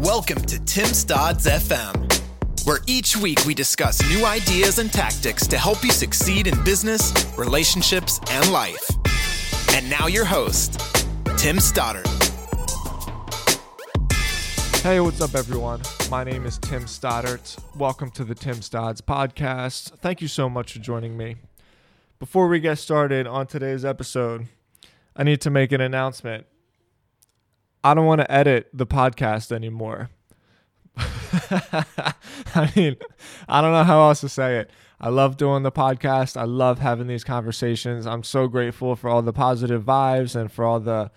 Welcome to Tim Stodd's FM, where each week we discuss new ideas and tactics to help you succeed in business, relationships, and life. And now your host, Tim Stoddart. Hey, what's up, everyone? My name is Tim Stoddart. Welcome to the Tim Stodds podcast. Thank you so much for joining me. Before we get started on today's episode, I need to make an announcement. I don't want to edit the podcast anymore. I mean, I don't know how else to say it. I love doing the podcast. I love having these conversations. I'm so grateful for all the positive vibes and for all the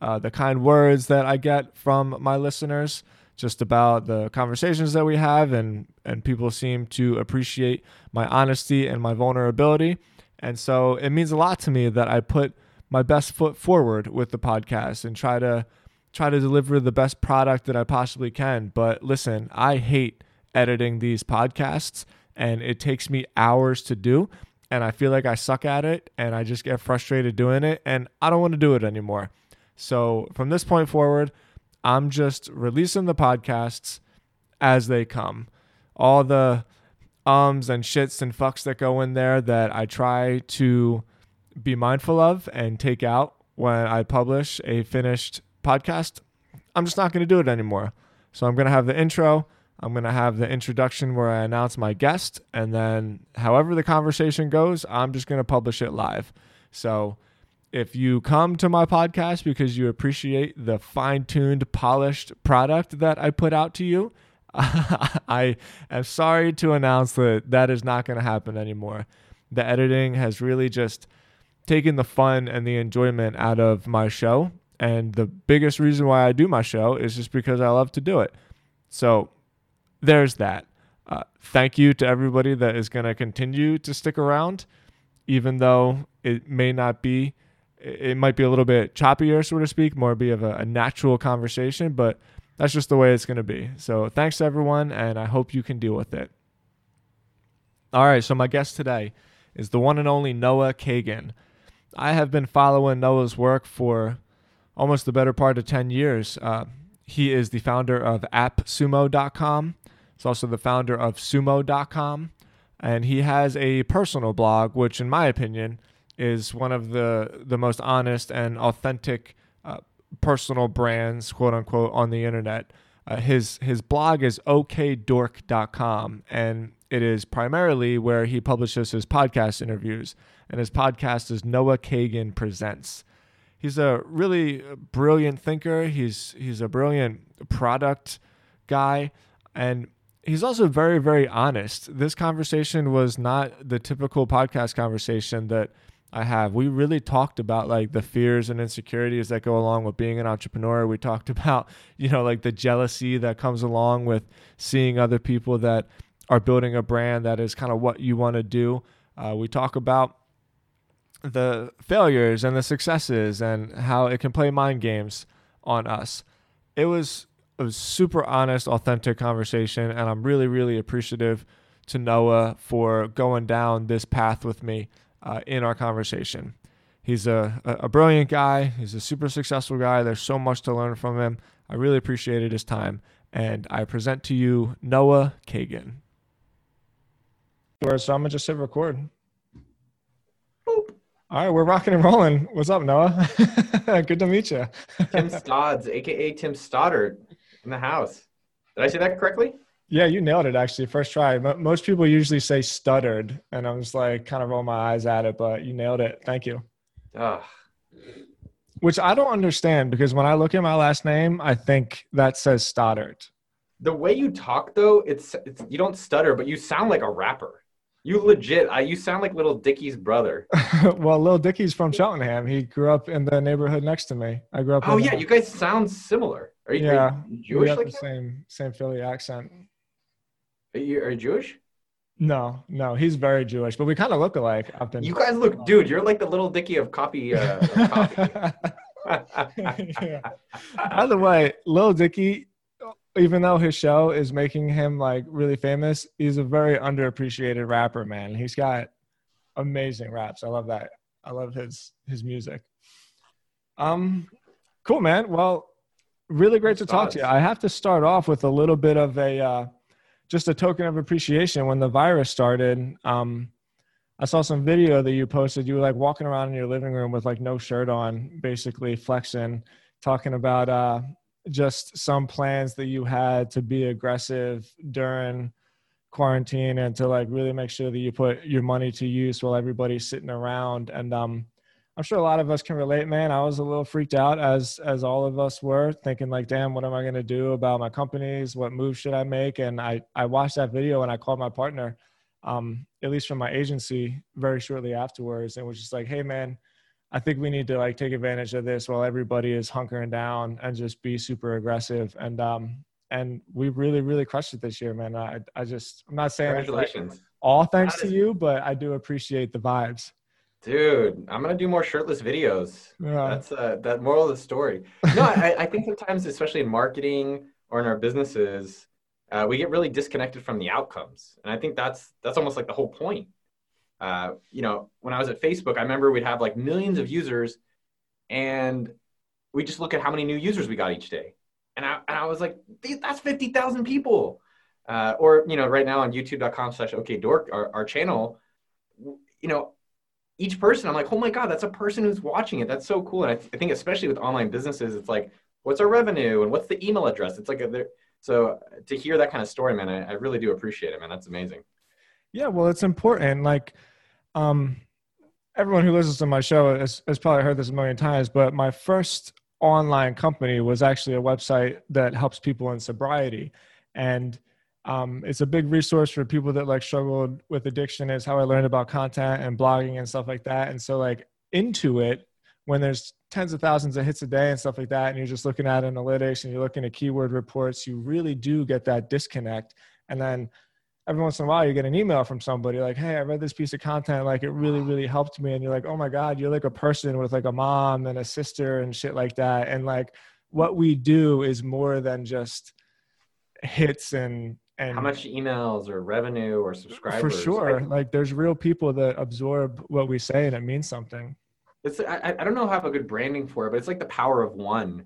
uh, the kind words that I get from my listeners just about the conversations that we have and and people seem to appreciate my honesty and my vulnerability. And so it means a lot to me that I put my best foot forward with the podcast and try to try to deliver the best product that I possibly can. But listen, I hate editing these podcasts and it takes me hours to do and I feel like I suck at it and I just get frustrated doing it and I don't want to do it anymore. So from this point forward, I'm just releasing the podcasts as they come. All the ums and shits and fucks that go in there that I try to be mindful of and take out when I publish a finished podcast, I'm just not going to do it anymore. So I'm going to have the intro. I'm going to have the introduction where I announce my guest. And then, however the conversation goes, I'm just going to publish it live. So if you come to my podcast because you appreciate the fine tuned, polished product that I put out to you, I am sorry to announce that that is not going to happen anymore. The editing has really just taken the fun and the enjoyment out of my show and the biggest reason why I do my show is just because I love to do it. So there's that. Uh, thank you to everybody that is going to continue to stick around, even though it may not be, it might be a little bit choppier, so to speak, more be of a, a natural conversation, but that's just the way it's going to be. So thanks to everyone, and I hope you can deal with it. All right, so my guest today is the one and only Noah Kagan. I have been following Noah's work for almost the better part of 10 years. Uh, he is the founder of appsumo.com. He's also the founder of sumo.com. And he has a personal blog, which, in my opinion, is one of the, the most honest and authentic uh, personal brands, quote unquote, on the internet. Uh, his, his blog is okdork.com, and it is primarily where he publishes his podcast interviews. And his podcast is Noah Kagan Presents he's a really brilliant thinker. He's he's a brilliant product guy, and he's also very very honest. This conversation was not the typical podcast conversation that I have. We really talked about like the fears and insecurities that go along with being an entrepreneur. We talked about, you know, like the jealousy that comes along with seeing other people that are building a brand that is kind of what you want to do. Uh, we talk about the failures and the successes and how it can play mind games on us. It was a super honest, authentic conversation, and I'm really, really appreciative to Noah for going down this path with me uh, in our conversation. He's a, a brilliant guy. He's a super successful guy. There's so much to learn from him. I really appreciated his time. And I present to you Noah Kagan. So I'm going to just hit record. All right, we're rocking and rolling. What's up, Noah? Good to meet you. Tim Stodds, aka Tim Stoddart, in the house. Did I say that correctly? Yeah, you nailed it actually. First try. Most people usually say stuttered, and I'm just like kind of roll my eyes at it, but you nailed it. Thank you. Ugh. Which I don't understand because when I look at my last name, I think that says Stoddart. The way you talk though, it's, it's you don't stutter, but you sound like a rapper. You legit, I, you sound like Lil Dicky's brother. well, Lil Dicky's from Cheltenham. He grew up in the neighborhood next to me. I grew up. Oh yeah, you guys sound similar. Are you, yeah, are you Jewish? We like the same same Philly accent. Are you, are you Jewish? No, no, he's very Jewish, but we kind of look alike. Been, you guys look, dude. You're like the Lil Dicky of copy. Uh, of copy. yeah. By the way, Lil Dicky even though his show is making him like really famous, he's a very underappreciated rapper, man. He's got amazing raps. I love that. I love his his music. Um cool, man. Well, really great to talk to you. I have to start off with a little bit of a uh, just a token of appreciation. When the virus started, um, I saw some video that you posted. You were like walking around in your living room with like no shirt on, basically flexing, talking about uh, just some plans that you had to be aggressive during quarantine and to like really make sure that you put your money to use while everybody's sitting around. And um, I'm sure a lot of us can relate, man. I was a little freaked out as as all of us were, thinking like, damn, what am I gonna do about my companies? What moves should I make? And I I watched that video and I called my partner um, at least from my agency very shortly afterwards and was just like hey man i think we need to like take advantage of this while everybody is hunkering down and just be super aggressive and um and we really really crushed it this year man i i just i'm not saying congratulations like all thanks to you but i do appreciate the vibes Dude, I'm gonna do more shirtless videos. Yeah. That's uh, that moral of the story. No, I, I think sometimes, especially in marketing or in our businesses, uh, we get really disconnected from the outcomes. And I think that's that's almost like the whole point. Uh, you know, when I was at Facebook, I remember we'd have like millions of users, and we just look at how many new users we got each day. And I, and I was like, that's 50,000 people. Uh, or, you know, right now on youtube.com slash okdork, our, our channel, you know, each person, I'm like, oh my God, that's a person who's watching it. That's so cool. And I, th- I think especially with online businesses, it's like, what's our revenue and what's the email address? It's like a, so to hear that kind of story, man, I, I really do appreciate it, man. That's amazing. Yeah, well, it's important. Like, um, everyone who listens to my show has, has probably heard this a million times, but my first online company was actually a website that helps people in sobriety. And um, it's a big resource for people that like struggled with addiction is how I learned about content and blogging and stuff like that. And so like into it, when there's tens of thousands of hits a day and stuff like that, and you're just looking at analytics and you're looking at keyword reports, you really do get that disconnect. And then every once in a while, you get an email from somebody like, Hey, I read this piece of content. Like, it really, really helped me. And you're like, Oh my God, you're like a person with like a mom and a sister and shit like that. And like, what we do is more than just hits and and how much emails or revenue or subscribers for sure like, like there's real people that absorb what we say and it means something it's I, I don't know how I have a good branding for it, but it's like the power of one.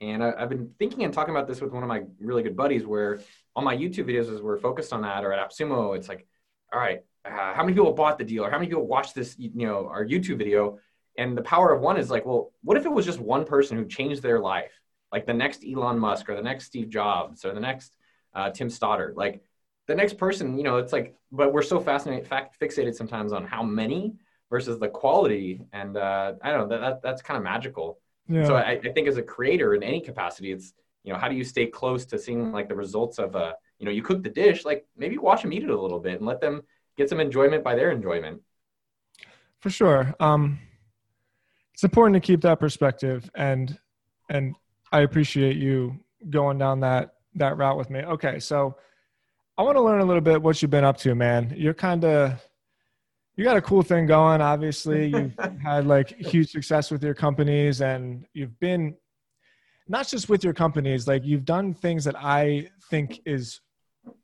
And I, have been thinking and talking about this with one of my really good buddies, where all my YouTube videos as we're focused on that, or at AppSumo, it's like, all right, uh, how many people bought the deal, or how many people watched this, you know, our YouTube video? And the power of one is like, well, what if it was just one person who changed their life, like the next Elon Musk, or the next Steve Jobs, or the next uh, Tim Stoddart, like the next person, you know, it's like, but we're so fascinated, fact, fixated sometimes on how many versus the quality. And uh, I don't know that, that that's kind of magical. Yeah. So I, I, think as a creator in any capacity, it's you know how do you stay close to seeing like the results of a you know you cook the dish like maybe watch them eat it a little bit and let them get some enjoyment by their enjoyment. For sure, um, it's important to keep that perspective and and I appreciate you going down that that route with me. Okay, so I want to learn a little bit what you've been up to, man. You're kind of you got a cool thing going. Obviously, you've had like huge success with your companies, and you've been not just with your companies, like you've done things that I think is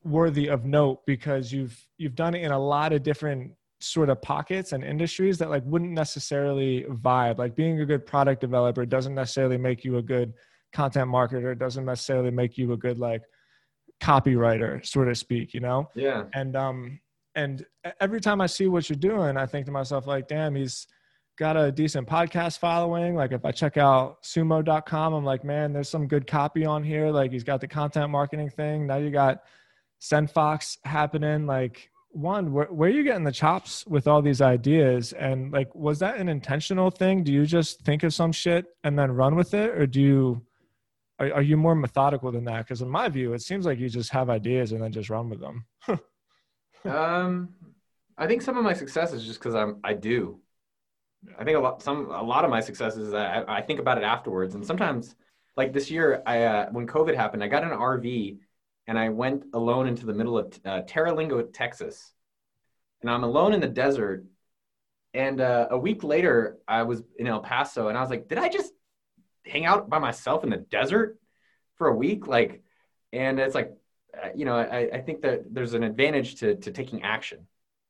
worthy of note because you've you've done it in a lot of different sort of pockets and industries that like wouldn't necessarily vibe. Like being a good product developer doesn't necessarily make you a good content marketer. Doesn't necessarily make you a good like copywriter, so to speak. You know? Yeah. And um, and every time I see what you're doing, I think to myself, like, damn, he's got a decent podcast following. Like, if I check out sumo.com, I'm like, man, there's some good copy on here. Like, he's got the content marketing thing. Now you got SendFox happening. Like, one, where, where are you getting the chops with all these ideas? And like, was that an intentional thing? Do you just think of some shit and then run with it? Or do you, are, are you more methodical than that? Because in my view, it seems like you just have ideas and then just run with them. um, I think some of my success is just because I'm I do. I think a lot some a lot of my success is that I, I think about it afterwards, and sometimes like this year, I uh, when COVID happened, I got an RV and I went alone into the middle of uh, Terlingua, Texas, and I'm alone in the desert. And uh, a week later, I was in El Paso, and I was like, "Did I just hang out by myself in the desert for a week?" Like, and it's like uh, you know, I, I think that there's an advantage to, to taking action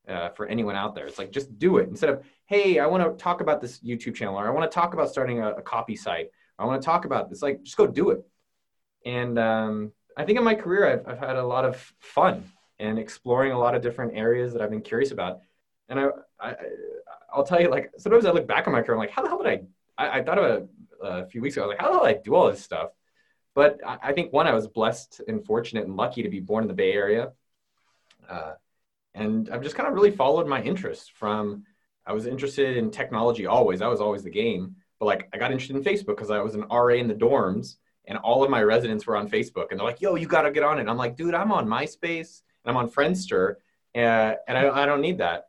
uh, for anyone out there. It's like, just do it instead of, hey, I want to talk about this YouTube channel or I want to talk about starting a, a copy site. I want to talk about this. Like, just go do it. And um, I think in my career, I've, I've had a lot of fun and exploring a lot of different areas that I've been curious about. And I, I, I'll tell you, like, sometimes I look back on my career, I'm like, how the hell did I, I, I thought of it a few weeks ago, I was like, how the hell did I do all this stuff? But I, I think one, I was blessed and fortunate and lucky to be born in the Bay Area. Uh, and I've just kind of really followed my interests from, I was interested in technology always. That was always the game. But like, I got interested in Facebook because I was an RA in the dorms and all of my residents were on Facebook. And they're like, yo, you got to get on it. I'm like, dude, I'm on MySpace and I'm on Friendster. Uh, and I, I don't need that.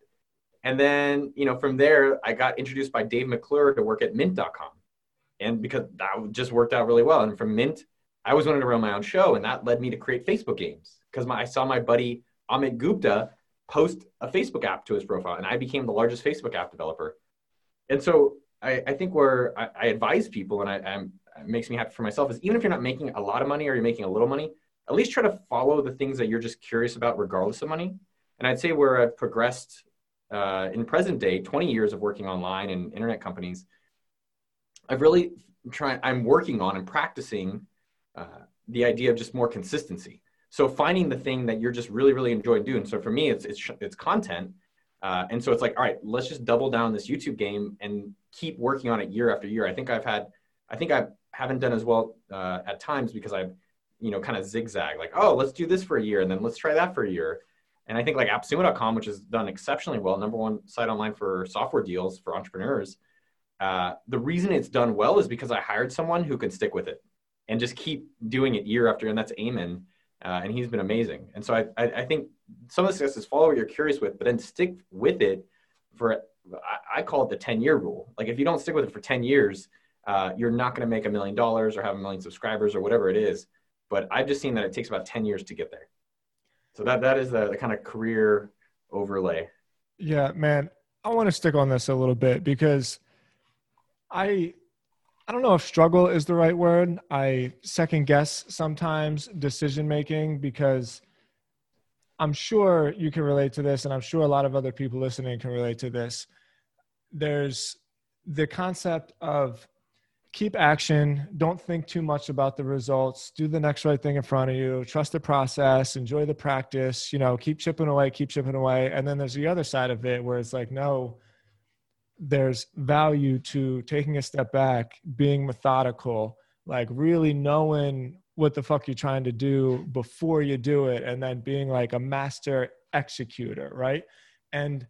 And then, you know, from there, I got introduced by Dave McClure to work at mint.com. And because that just worked out really well. And from Mint, I always wanted to run my own show. And that led me to create Facebook games because I saw my buddy Amit Gupta post a Facebook app to his profile. And I became the largest Facebook app developer. And so I, I think where I, I, advise people, and I, I'm, it makes me happy for myself, is even if you're not making a lot of money or you're making a little money, at least try to follow the things that you're just curious about, regardless of money. And I'd say where I've progressed uh, in present day, 20 years of working online and internet companies, I've really tried, I'm working on and practicing uh, the idea of just more consistency. So finding the thing that you're just really, really enjoying doing. So for me, it's, it's, it's content. Uh, and so it's like, all right, let's just double down this YouTube game and keep working on it year after year. I think I've had, I think I haven't done as well uh, at times because I've, you know, kind of zigzag like, oh, let's do this for a year and then let's try that for a year. And I think like AppSumo.com, which has done exceptionally well, number one site online for software deals for entrepreneurs. Uh, the reason it's done well is because I hired someone who could stick with it and just keep doing it year after, year. and that's Eamon, uh, and he's been amazing. And so I, I, I, think some of the success is follow what you're curious with, but then stick with it for I, I call it the 10 year rule. Like if you don't stick with it for 10 years, uh, you're not going to make a million dollars or have a million subscribers or whatever it is. But I've just seen that it takes about 10 years to get there. So that that is the, the kind of career overlay. Yeah, man. I want to stick on this a little bit because I I don't know if struggle is the right word. I second guess sometimes decision making because I'm sure you can relate to this, and I'm sure a lot of other people listening can relate to this. There's the concept of keep action, don't think too much about the results, do the next right thing in front of you, trust the process, enjoy the practice, you know, keep chipping away, keep chipping away. And then there's the other side of it where it's like, no, there's value to taking a step back, being methodical, like really knowing what the fuck you're trying to do before you do it, and then being like a master executor, right? And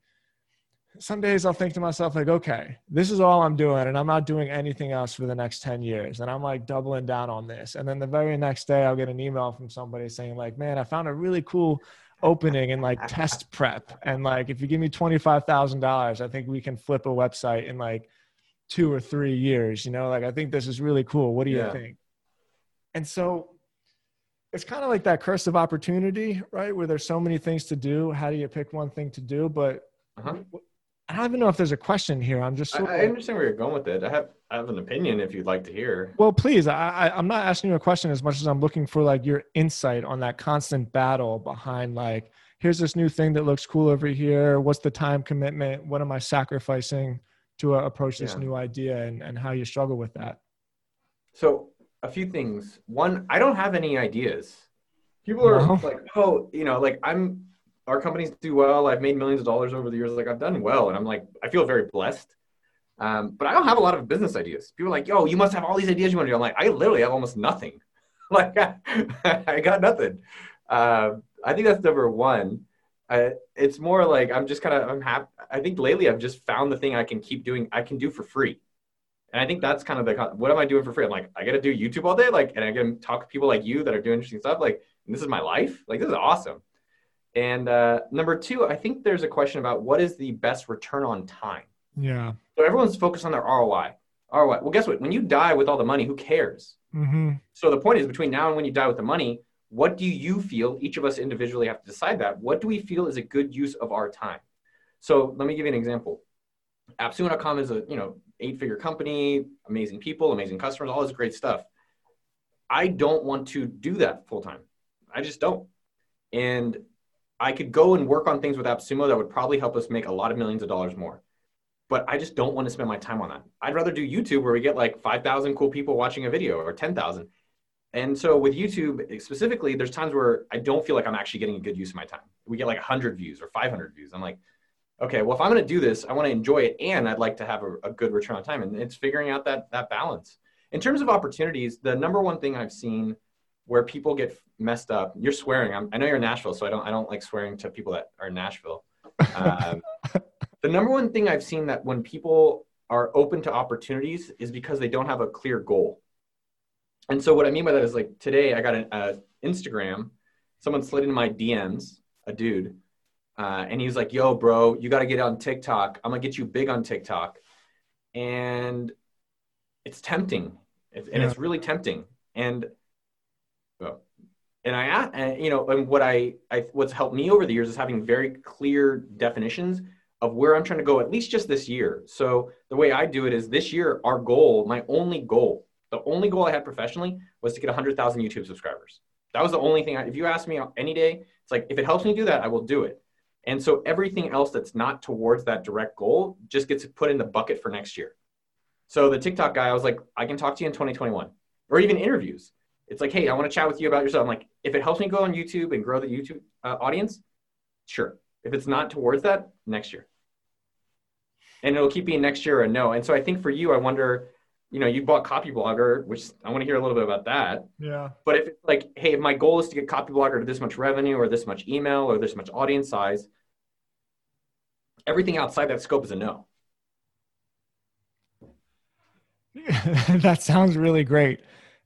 some days I'll think to myself, like, okay, this is all I'm doing, and I'm not doing anything else for the next 10 years. And I'm like doubling down on this. And then the very next day, I'll get an email from somebody saying, like, man, I found a really cool opening and like test prep. And like, if you give me $25,000, I think we can flip a website in like two or three years. You know, like, I think this is really cool. What do you think? And so it's kind of like that curse of opportunity, right? Where there's so many things to do. How do you pick one thing to do? But uh-huh. I don't even know if there's a question here. I'm just. I, I, understand where you're going with it. I have I have an opinion if you'd like to hear. Well, please. I, I I'm not asking you a question as much as I'm looking for like your insight on that constant battle behind like here's this new thing that looks cool over here. What's the time commitment? What am I sacrificing to uh, approach this yeah. new idea and and how you struggle with that? So a few things. One, I don't have any ideas. People are no. like, oh, you know, like I'm our companies do well. I've made millions of dollars over the years. Like I've done well, and I'm like, I feel very blessed. Um, but I don't have a lot of business ideas. People are like, yo, you must have all these ideas you want to do. I'm like, I literally have almost nothing. like I, got nothing. Uh, I think that's number one. Uh, it's more like I'm just kind of I'm happy. I think lately I've just found the thing I can keep doing. I can do for free, and I think that's kind of the what am I doing for free? I'm like I got to do YouTube all day, like, and I can talk to people like you that are doing interesting stuff. Like, this is my life. Like, this is awesome. And uh, number two, I think there's a question about what is the best return on time. Yeah. So everyone's focused on their ROI. ROI. Well, guess what? When you die with all the money, who cares? Mm-hmm. So the point is, between now and when you die with the money, what do you feel? Each of us individually have to decide that. What do we feel is a good use of our time? So let me give you an example. AppSumo.com is a you know eight-figure company, amazing people, amazing customers, all this great stuff. I don't want to do that full time. I just don't. And I could go and work on things with AppSumo that would probably help us make a lot of millions of dollars more. But I just don't want to spend my time on that. I'd rather do YouTube where we get like 5,000 cool people watching a video or 10,000. and so with YouTube eh, specifically, there's times where I don't feel like I'm actually getting a good use of my time. We get like 100 views or 500 views. I'm like, okay, well, if I'm going to do this, I want to enjoy it and I'd like to have a, a, good return on time. And it's figuring out that, that balance. In terms of opportunities, the number one thing I've seen where people get messed up, you're swearing. I'm, i know you're in Nashville, so I don't, I don't like swearing to people that are in Nashville. Um, the number one thing I've seen that when people are open to opportunities is because they don't have a clear goal. And so what I mean by that is like today I got an uh, Instagram, someone slid into my DMs, a dude, uh, and he was like, "Yo, bro, you got to get on TikTok. I'm gonna get you big on TikTok," and it's tempting, it's, and yeah. it's really tempting. And and I, and, you know, and what I, I, what's helped me over the years is having very clear definitions of where I'm trying to go, at least just this year. So the way I do it is this year, our goal, my only goal, the only goal I had professionally was to get 100,000 YouTube subscribers. That was the only thing. I, if you ask me any day, it's like if it helps me do that, I will do it. And so everything else that's not towards that direct goal just gets put in the bucket for next year. So the TikTok guy, I was like, I can talk to you in 2021 or even interviews. It's like, hey, I want to chat with you about yourself. I'm like, if it helps me go on YouTube and grow the YouTube uh, audience, sure. If it's not towards that, next year. And it'll keep being next year a no. And so I think for you, I wonder, you know, you bought Copyblogger, which I want to hear a little bit about that. Yeah. But if it's like, hey, if my goal is to get Copyblogger to this much revenue or this much email or this much audience size, everything outside that scope is a no. that sounds really great.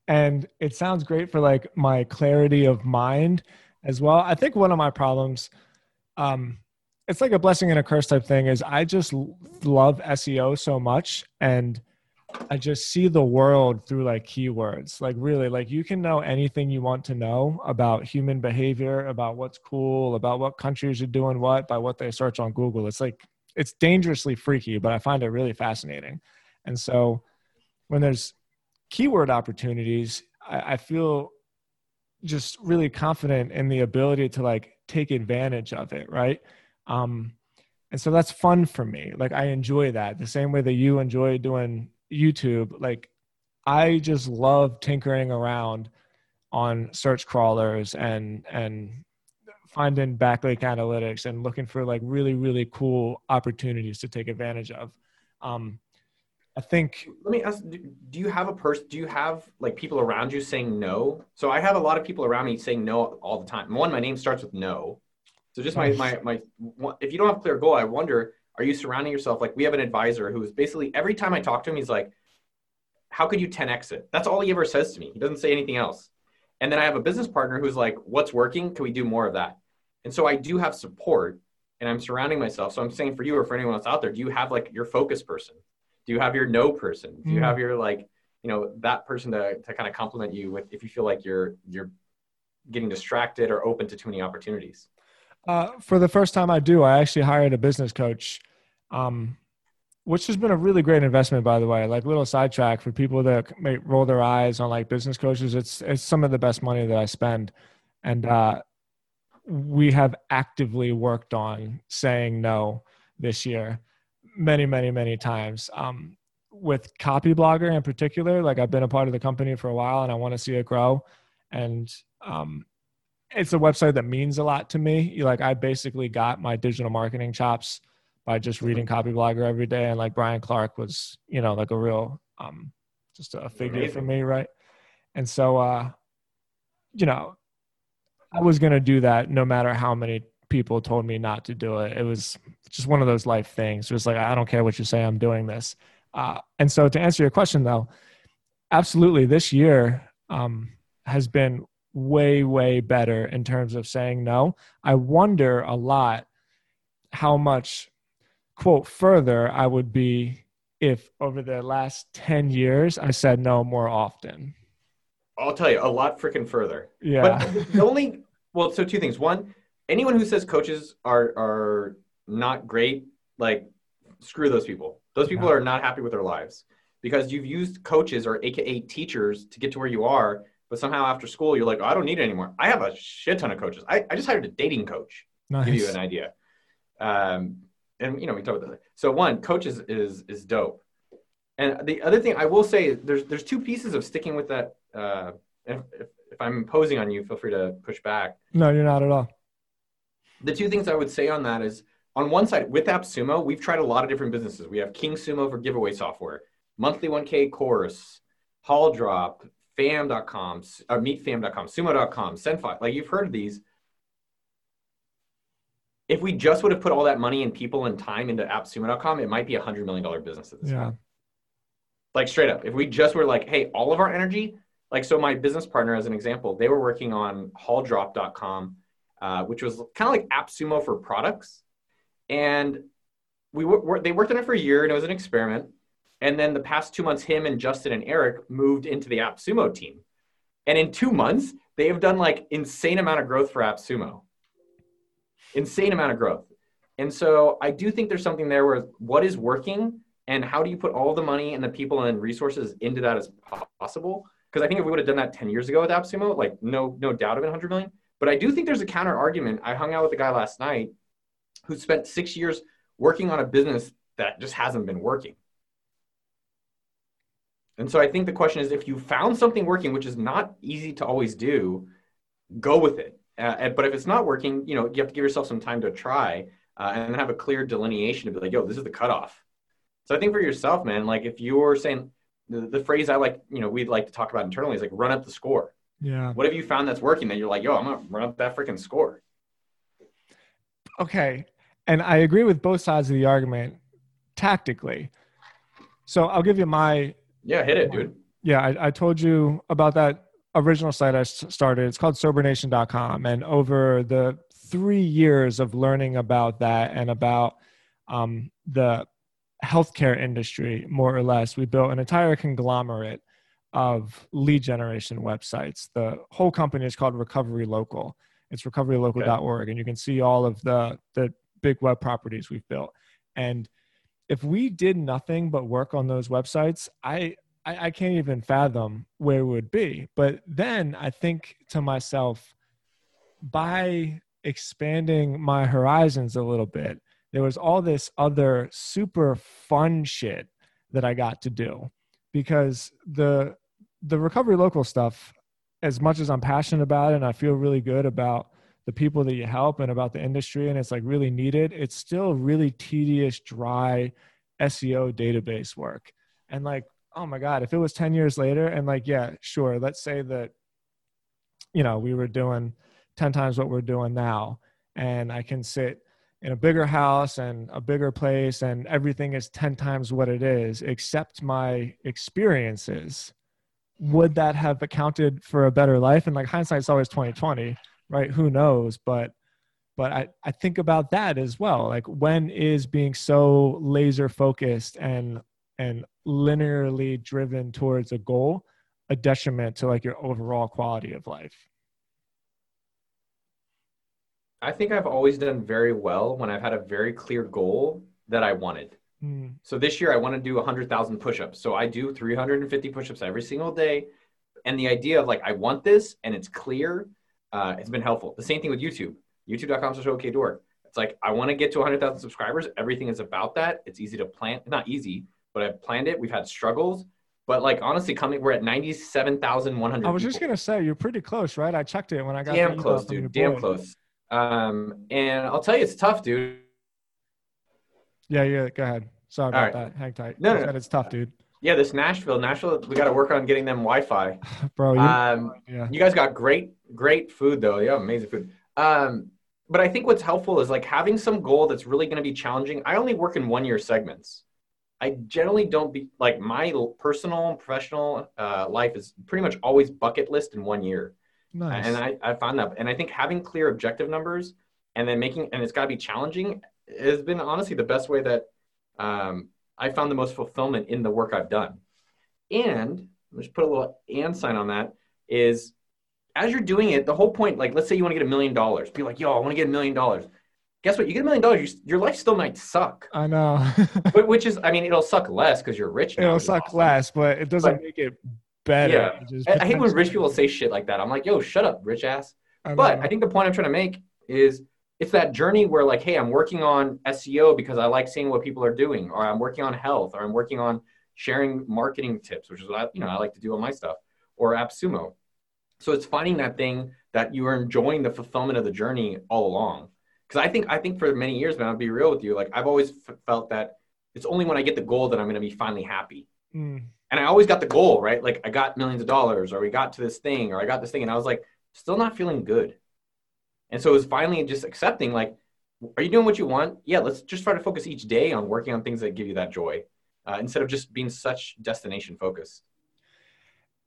And it sounds great for like my clarity of mind as well. I think one of my problems, um, it's like a blessing and a curse type thing, is I just love SEO so much. And I just see the world through like keywords. Like really, like you can know anything you want to know about human behavior, about what's cool, about what countries are doing what by what they search on Google. It's like it's dangerously freaky, but I find it really fascinating. And so when there's keyword opportunities, I, I feel just really confident in the ability to like take advantage of it, right? Um, and so that's fun for me. Like I enjoy that the same way that you enjoy doing YouTube, like I just love tinkering around on search crawlers and and finding backlink analytics and looking for like really really cool opportunities to take advantage of. Um, I think. Let me ask: Do you have a person? Do you have like people around you saying no? So I have a lot of people around me saying no all the time. One, my name starts with no. So just my my my. If you don't have clear goal, I wonder are you surrounding yourself like we have an advisor who is basically every time I talk to him, he's like, "How could you 10x it?" That's all he ever says to me. He doesn't say anything else. And then I have a business partner who's like, "What's working? Can we do more of that?" And so I do have support, and I'm surrounding myself. So I'm saying for you or for anyone else out there, do you have like your focus person? Do you have your no person? Do you mm. have your like, you know, that person to to kind of complement you with if you feel like you're you're getting distracted or open to too many opportunities? Uh, for the first time I do, I actually hired a business coach um, which has been a really great investment, by the way. Like little sidetrack for people that may roll their eyes on like business coaches. It's it's some of the best money that I spend, and uh, we have actively worked on saying no this year, many, many, many times. Um, with Copyblogger in particular, like I've been a part of the company for a while, and I want to see it grow. And um, it's a website that means a lot to me. Like I basically got my digital marketing chops by just reading Copyblogger every day. And like Brian Clark was, you know, like a real, um, just a figure Amazing. for me. Right. And so, uh, you know, I was going to do that no matter how many people told me not to do it. It was just one of those life things. It was like, I don't care what you say, I'm doing this. Uh, and so to answer your question though, absolutely this year um, has been way, way better in terms of saying no. I wonder a lot how much quote further, I would be if over the last 10 years I said no more often. I'll tell you a lot freaking further. Yeah. But the only, well, so two things. One, anyone who says coaches are, are not great, like screw those people. Those people yeah. are not happy with their lives because you've used coaches or AKA teachers to get to where you are. But somehow after school, you're like, oh, I don't need it anymore. I have a shit ton of coaches. I, I just hired a dating coach. Nice. To give you an idea. Um, and you know we talk about that. So one, coaches is is is dope. And the other thing I will say, there's there's two pieces of sticking with that uh, if, if, if I'm imposing on you, feel free to push back. No, you're not at all. The two things I would say on that is on one side, with AppSumo, we've tried a lot of different businesses. We have KingSumo for giveaway software, Monthly 1K course, Hall Drop, fam.com, uh, meetfam.com, sumo.com, Sendfi. Like you've heard of these. If we just would have put all that money and people and time into appsumo.com, it might be a $100 million business at this Yeah. point. Like straight up. If we just were like, hey, all of our energy, like so my business partner, as an example, they were working on halldrop.com, uh, which was kind of like AppSumo for products. And we they worked on it for a year and it was an experiment. And then the past two months, him and Justin and Eric moved into the AppSumo team. And in two months, they have done like insane amount of growth for AppSumo. Insane amount of growth. And so I do think there's something there where what is working and how do you put all the money and the people and resources into that as possible? Because I think if we would have done that 10 years ago with AppSumo, like no, no doubt of it, 100 million. But I do think there's a counter argument. I hung out with a guy last night who spent six years working on a business that just hasn't been working. And so I think the question is if you found something working, which is not easy to always do, go with it. Uh, but if it's not working, you know, you have to give yourself some time to try uh, and have a clear delineation to be like, yo, this is the cutoff. So I think for yourself, man, like if you're saying the, the phrase I like, you know, we'd like to talk about internally is like run up the score. Yeah. What have you found that's working that you're like, yo, I'm gonna run up that freaking score? Okay. And I agree with both sides of the argument tactically. So I'll give you my Yeah, hit it, dude. yeah, I, I told you about that original site I started. It's called sobernation.com. And over the three years of learning about that and about um, the healthcare industry, more or less, we built an entire conglomerate of lead generation websites. The whole company is called Recovery Local. It's recoverylocal.org. And you can see all of the, the big web properties we've built. And if we did nothing but work on those websites, I, I, I can't even fathom where it would be. But then I think to myself, by expanding my horizons a little bit, there was all this other super fun shit that I got to do because the the recovery local stuff as much as I'm passionate about it and I feel really good about the people that you help and about the industry and it's like really needed it's still really tedious dry SEO database work. And like oh my god if it was 10 years later and like yeah sure let's say that you know we were doing 10 times what we're doing now and I can sit in a bigger house and a bigger place and everything is 10 times what it is except my experiences would that have accounted for a better life? And like hindsight's always 2020 right? Who knows? But but I, I think about that as well. Like when is being so laser focused and and linearly driven towards a goal a detriment to like your overall quality of life? I think I've always done very well when I've had a very clear goal that I wanted. Mm, So this year I want to do 100,000 push-ups. So I do 350 push-ups every single day. And the idea of like, I want this and it's clear, uh, it's been helpful. The same thing with YouTube, youtube.com slash okdork. It's like, I want to get to 100,000 subscribers. Everything is about that. It's easy to plan. Not easy, but I've planned it. We've had struggles. But like, honestly, coming, we're at 97,100 i was just gonna say you're pretty close right i checked it when i got Damn close, dude. Damn boy. close. Um, and I'll tell you, it's tough, dude. Yeah yeah go ahead sorry about right. that hang tight No, no, no. it's tough dude Yeah, this Nashville, Nashville, we got to work on getting them Wi-Fi. bro you, Um, yeah you guys got great, great food though. Yeah, amazing food. Um, but I think what's helpful is like having some goal that's really going to be challenging. I only work in one-year segments. I generally don't be like my personal, professional uh, life is pretty much always bucket list in one year. nice And I, I found that. And I think having clear objective numbers and then making, and it's got to be challenging, has been honestly the best way that um, I found the most fulfillment in the work I've done. And let's put a little and sign on that is as you're doing it, the whole point, like, let's say you want to get a million dollars, be like, yo, I want to get a million dollars. Guess what? You get a million dollars, your life still might suck, i know but which is, I mean, it'll suck less because you're rich. now, it'll suck awesome. less but it doesn't But- make it better Yeah. It I, I hate when rich people say shit like that. I'm like, yo, shut up, rich ass. I But. I think the point I'm trying to make is it's that journey where like, hey, I'm working on SEO because I like seeing what people are doing, or I'm working on health, or I'm working on sharing marketing tips, which is what I, you know, I like to do on my stuff, or AppSumo. So it's finding that thing that you are enjoying the fulfillment of the journey all along. Because I think I think for many years, man, I'll be real with you. Like I've always f- felt that it's only when I get the goal that I'm going to be finally happy. Mm. And I always got the goal, right? Like I got millions of dollars, or we got to this thing, or I got this thing, and I was like, still not feeling good. And so it was finally just accepting, like, are you doing what you want? Yeah, let's just try to focus each day on working on things that give you that joy, uh, instead of just being such destination focused.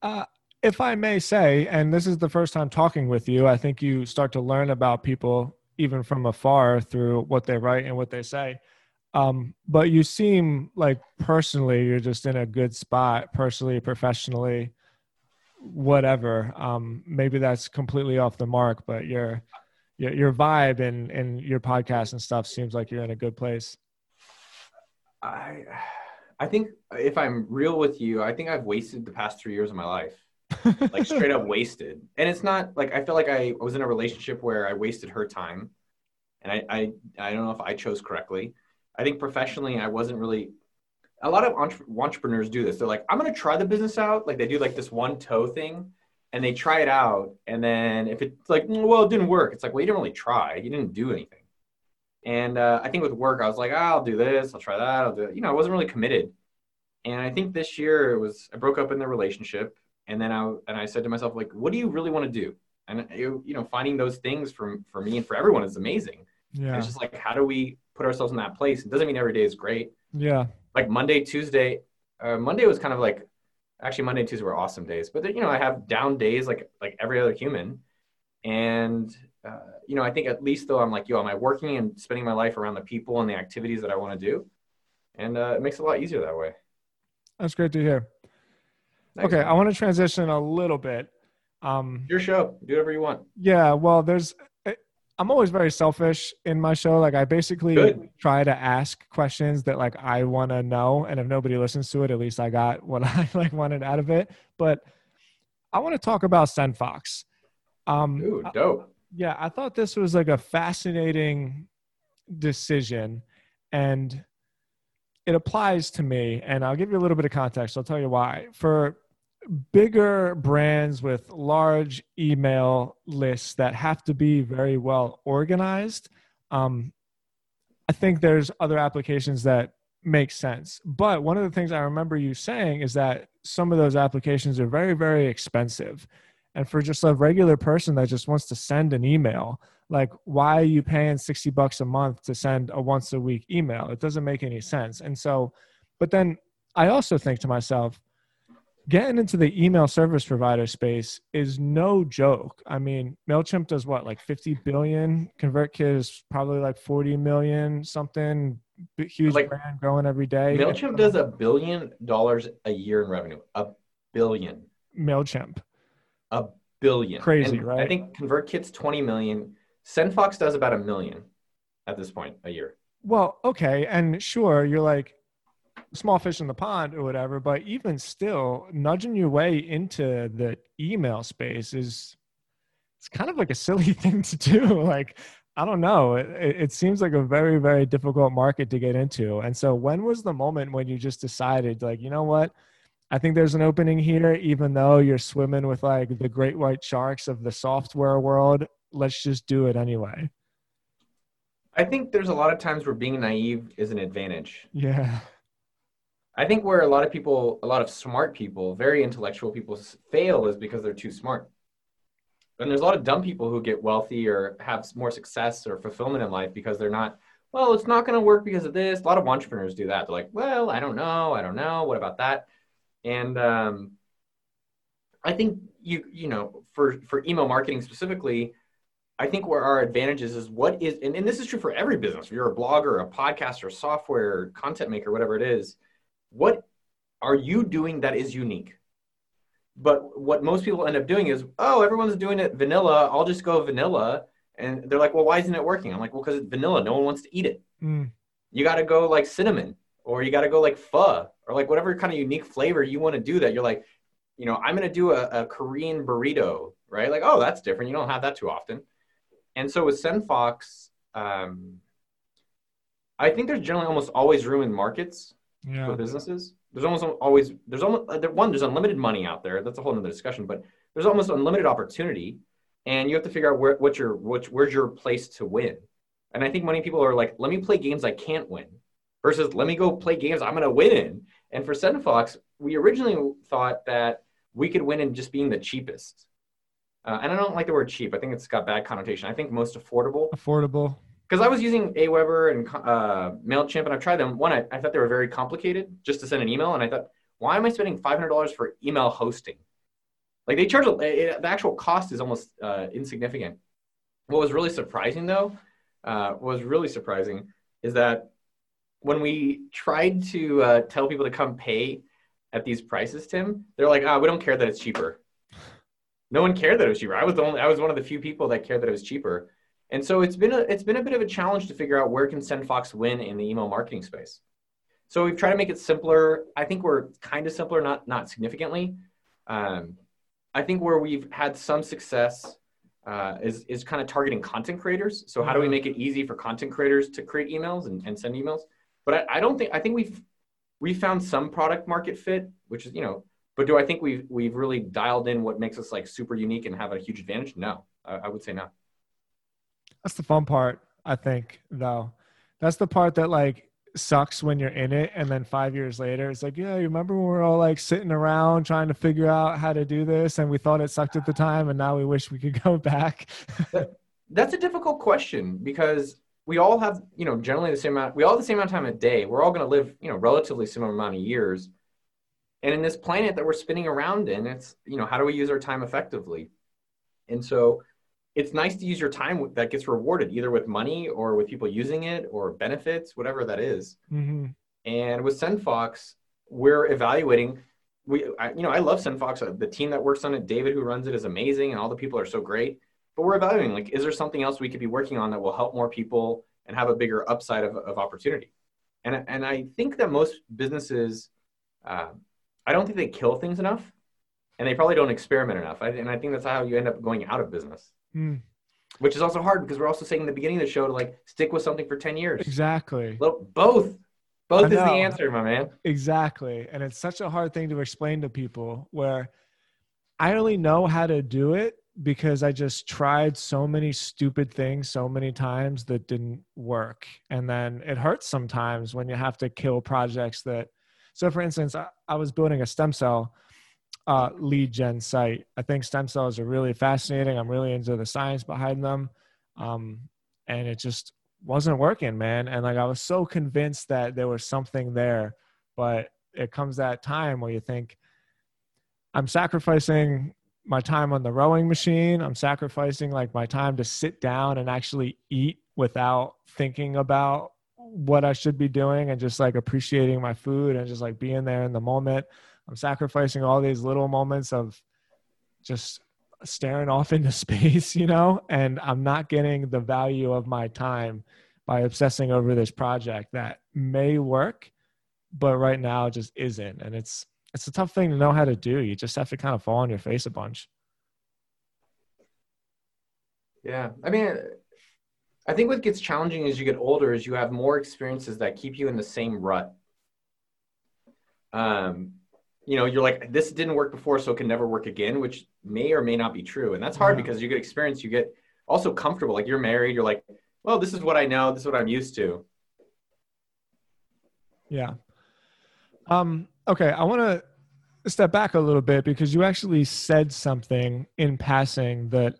Uh, if I may say, and this is the first time talking with you, I think you start to learn about people even from afar through what they write and what they say. Um, but you seem like personally, you're just in a good spot, personally, professionally, whatever. Um, maybe that's completely off the mark, but your your, your vibe and and your podcast and stuff seems like you're in a good place. I, I think if I'm real with you, I think I've wasted the past three years of my life. like straight up wasted. And it's not like I feel like I was in a relationship where I wasted her time, and I I, I don't know if I chose correctly. I think professionally I wasn't really. A lot of entre- entrepreneurs do this. They're like, I'm gonna try the business out. Like they do like this one toe thing, and they try it out, and then if it's like, "Mm, well, it didn't work, it's like, well, you didn't really try. You didn't do anything. And uh, I think with work, I was like, ah, I'll do this, I'll try that, I'll do it. You know, I wasn't really committed. And I think this year it was I broke up in the relationship, and then I and I said to myself like, what do you really want to do? And you you know, finding those things for for me and for everyone is amazing. And Yeah, it's just like, how do we put ourselves in that place? It doesn't mean every day is great. yeah, Like Monday, Tuesday, uh, Monday was kind of like, actually Monday and Tuesday were awesome days. But you know, I have down days like like every other human, and uh, you know, I think at least though I'm like, yo, am I working and spending my life around the people and the activities that I want to do? And uh, it makes it a lot easier that way. that's great to hear. Thanks, Okay. I want to transition a little bit. Um, your show. Do whatever you want. Yeah, well, there's. I'm always very selfish in my show. Like, I basically Good. try to ask questions that like I want to know, and if nobody listens to it, at least I got what I like wanted out of it. But I want to talk about SendFox. Um, Ooh, dope. yeah, I thought this was like a fascinating decision, and it applies to me. And I'll give you a little bit of context. I'll tell you why. For bigger brands with large email lists that have to be very well organized, um, I think there's other applications that make sense. But one of the things I remember you saying is that some of those applications are very, very expensive. And for just a regular person that just wants to send an email, like why are you paying 60 bucks a month to send a once a week email? It doesn't make any sense. And so, but then I also think to myself, getting into the email service provider space is no joke. I mean, MailChimp does what, like 50 billion? ConvertKit is probably like 40 million, something huge Like, brand growing every day. Mailchimp does a billion dollars a year in revenue. A billion. MailChimp. A billion. Crazy, And right? I think ConvertKit's 20 million. SendFox does about a million at this point a year. Well, okay. And sure, you're like small fish in the pond or whatever, but even still, nudging your way into the email space is it's kind of like a silly thing to do. Like, I don't know. It, it it seems like a very, very difficult market to get into. And so, when was the moment when you just decided, like, you know what? I think there's an opening here, even though you're swimming with like the great white sharks of the software world. Let's just do it anyway. I think there's a lot of times where being naive is an advantage. Yeah. I think where a lot of people, a lot of smart people, very intellectual people fail is because they're too smart. And there's a lot of dumb people who get wealthy or have more success or fulfillment in life because they're not, well, it's not going to work because of this. A lot of entrepreneurs do that. They're like, well, I don't know. I don't know. What about that? And um, I think you, you know, for, for email marketing specifically, I think where our advantages is what is, and, and this is true for every business. If you're a blogger, a podcaster, software, content maker, whatever it is, what are you doing that is unique? But what most people end up doing is, oh, everyone's doing it vanilla. I'll just go vanilla. And they're like, well, why isn't it working? I'm like, well, because it's vanilla. No one wants to eat it. Mm. You got to go like cinnamon or you got to go like pho or like whatever kind of unique flavor you want to do that you're like, you know, I'm going to do a, a Korean burrito, right? Like, oh, that's different. You don't have that too often. And so with SendFox, um, I think there's generally almost always room in markets Yeah. for businesses. There's almost always there's almost uh, one there's unlimited money out there. That's a whole nother discussion. But there's almost unlimited opportunity, and you have to figure out where what's your which where's your place to win. And I think many people are like, let me play games I can't win, versus let me go play games I'm going to win in. And for Fox, we originally thought that we could win in just being the cheapest. Uh, and I don't like the word cheap. I think it's got bad connotation. I think most affordable. Affordable. Because I was using Aweber and uh, MailChimp and I've tried them. One, I, I thought they were very complicated just to send an email. And I thought, why am I spending $500 for email hosting? Like they charge, it, the actual cost is almost uh, insignificant. What was really surprising though, uh, was really surprising is that when we tried to uh, tell people to come pay at these prices, Tim, they're like, ah, oh, we don't care that it's cheaper. No one cared that it was cheaper. I was the only, I was one of the few people that cared that it was cheaper. And so it's been a, it's been a bit of a challenge to figure out where can SendFox win in the email marketing space. So we've tried to make it simpler. I think we're kind of simpler, not not significantly. Um, I think where we've had some success uh, is is kind of targeting content creators. So how do we mm-hmm. make it easy for content creators to create emails and, and send emails? But I, I don't think I think we've we found some product market fit, which is, you know, but do I think we've, we've really dialed in what makes us like super unique and have a huge advantage? No, I, I would say no. That's the fun part, I think, though. That's the part that like sucks when you're in it. And then five years later, it's like, yeah, you remember when we were all like sitting around trying to figure out how to do this and we thought it sucked at the time and now we wish we could go back? That's a difficult question because we all have, you know, generally the same amount, we all have the same amount of time a day. We're all going to live, you know, relatively similar amount of years. And in this planet that we're spinning around in, it's, you know, how do we use our time effectively? And so it's nice to use your time that gets rewarded either with money or with people using it or benefits, whatever that is. Mm-hmm. And with SendFox, we're evaluating. We, I, you know, I love SendFox. The team that works on it, David, who runs it, is amazing, and all the people are so great but we're evaluating like is there something else we could be working on that will help more people and have a bigger upside of, of opportunity and, and i think that most businesses uh, i don't think they kill things enough and they probably don't experiment enough I, and i think that's how you end up going out of business mm. which is also hard because we're also saying in the beginning of the show to like stick with something for 10 years exactly well, both both is the answer my man exactly and it's such a hard thing to explain to people where i only know how to do it because I just tried so many stupid things so many times that didn't work. And then it hurts sometimes when you have to kill projects that. So, for instance, I, I was building a stem cell uh, lead gen site. I think stem cells are really fascinating. I'm really into the science behind them. Um, and it just wasn't working, man. And like I was so convinced that there was something there, but it comes that time where you think, I'm sacrificing my time on the rowing machine. I'm sacrificing like my time to sit down and actually eat without thinking about what I should be doing and just like appreciating my food and just like being there in the moment. I'm sacrificing all these little moments of just staring off into space, you know, and I'm not getting the value of my time by obsessing over this project that may work, but right now just isn't. And it's it's a tough thing to know how to do. You just have to kind of fall on your face a bunch. Yeah. I mean, I think what gets challenging as you get older is you have more experiences that keep you in the same rut. Um, you know, you're like, this didn't work before, so it can never work again, which may or may not be true. And that's hard yeah. because you get experience, you get also comfortable. Like you're married, you're like, well, this is what I know, this is what I'm used to. Yeah. Um, okay, I want to step back a little bit because you actually said something in passing that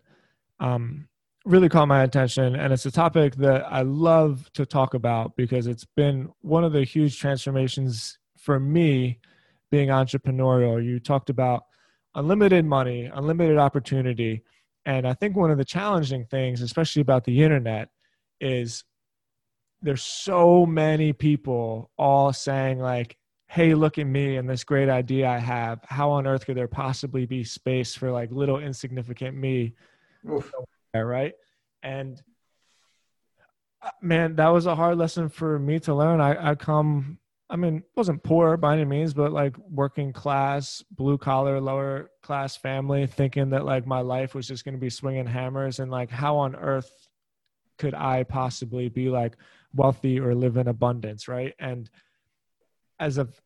um, really caught my attention. And it's a topic that I love to talk about because it's been one of the huge transformations for me being entrepreneurial. You talked about unlimited money, unlimited opportunity. And I think one of the challenging things, especially about the internet, is there's so many people all saying, like, hey, look at me and this great idea I have. How on earth could there possibly be space for like little insignificant me? Oof. Right. And uh, man, that was a hard lesson for me to learn. I, I come, I mean, wasn't poor by any means, but like working class, blue collar, lower class family, thinking that like my life was just going to be swinging hammers and like how on earth could I possibly be like wealthy or live in abundance, right? And as of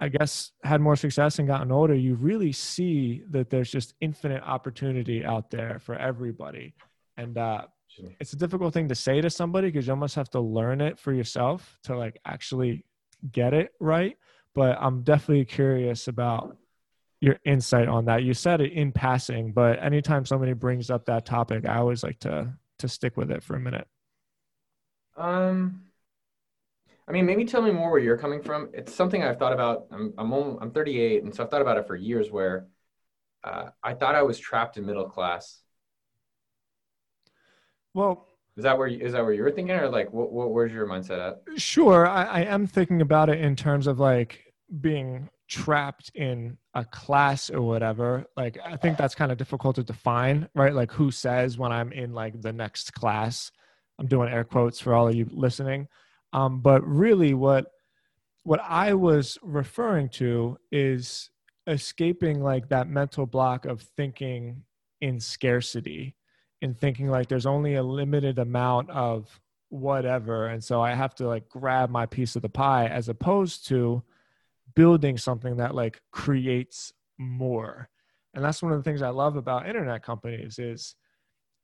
I guess had more success and gotten older, you really see that there's just infinite opportunity out there for everybody. And uh, it's a difficult thing to say to somebody because you almost have to learn it for yourself to like actually get it right. But I'm definitely curious about your insight on that. You said it in passing, but anytime somebody brings up that topic, I always like to to stick with it for a minute. Um, I mean, maybe tell me more where you're coming from. It's something I've thought about. I'm I'm I'm 38, and so I've thought about it for years. Where uh, I thought I was trapped in middle class. Well, is that where you, is that where you were thinking, or like what, what where's your mindset at? Sure, I, I am thinking about it in terms of like being trapped in a class or whatever. Like I think that's kind of difficult to define, right? Like who says when I'm in like the next class? I'm doing air quotes for all of you listening um, but really, what what I was referring to is escaping like that mental block of thinking in scarcity and thinking like there's only a limited amount of whatever. And so i have to like grab my piece of the pie as opposed to building something that like creates more. And that's one of the things i love about internet companies is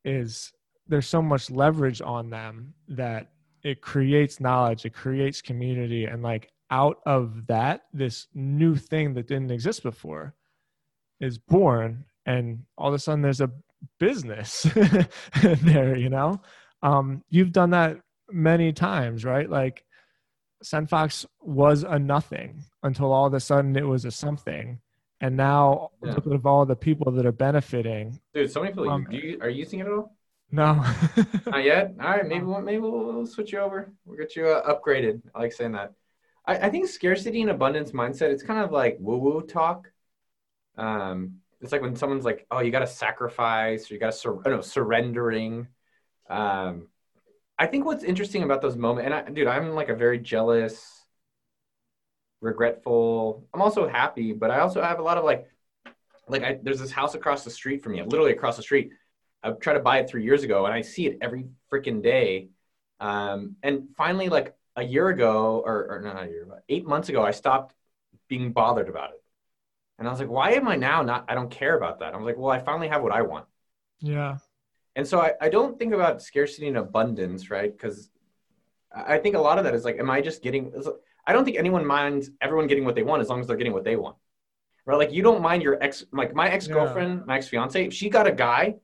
is there's so much leverage on them that it creates knowledge it creates community and like out of that this new thing that didn't exist before is born. And all of a sudden there's a business there you know um, you've done that many times right like sendfox was a nothing until all of a sudden it was a something and now yeah. look at all the people that are benefiting dude so many people um, you, are you using it at all no. Not yet. All right. Maybe we'll, maybe we'll switch you over. We'll get you uh, upgraded. I like saying that. I, I think scarcity and abundance mindset. It's kind of like woo woo talk. Um, it's like when someone's like, "Oh, you got to sacrifice," or "You got to sur- surrendering." Um, I think what's interesting about those moments, and I, dude, I'm like a very jealous, regretful. I'm also happy, but I also have a lot of like, like I, there's this house across the street from me, literally across the street I tried to buy it three years ago, and I see it every freaking day. Um, and finally, like a year ago, or, or not a year, but eight months ago, I stopped being bothered about it. And I was like, why am I now not? I don't care about that. I was like, well, I finally have what I want. Yeah. And so I, I don't think about scarcity and abundance, right? Because I think a lot of that is like, am I just getting? I don't think anyone minds everyone getting what they want as long as they're getting what they want, right? Like you don't mind your ex, like my ex girlfriend, yeah. my ex fiance, if she got a guy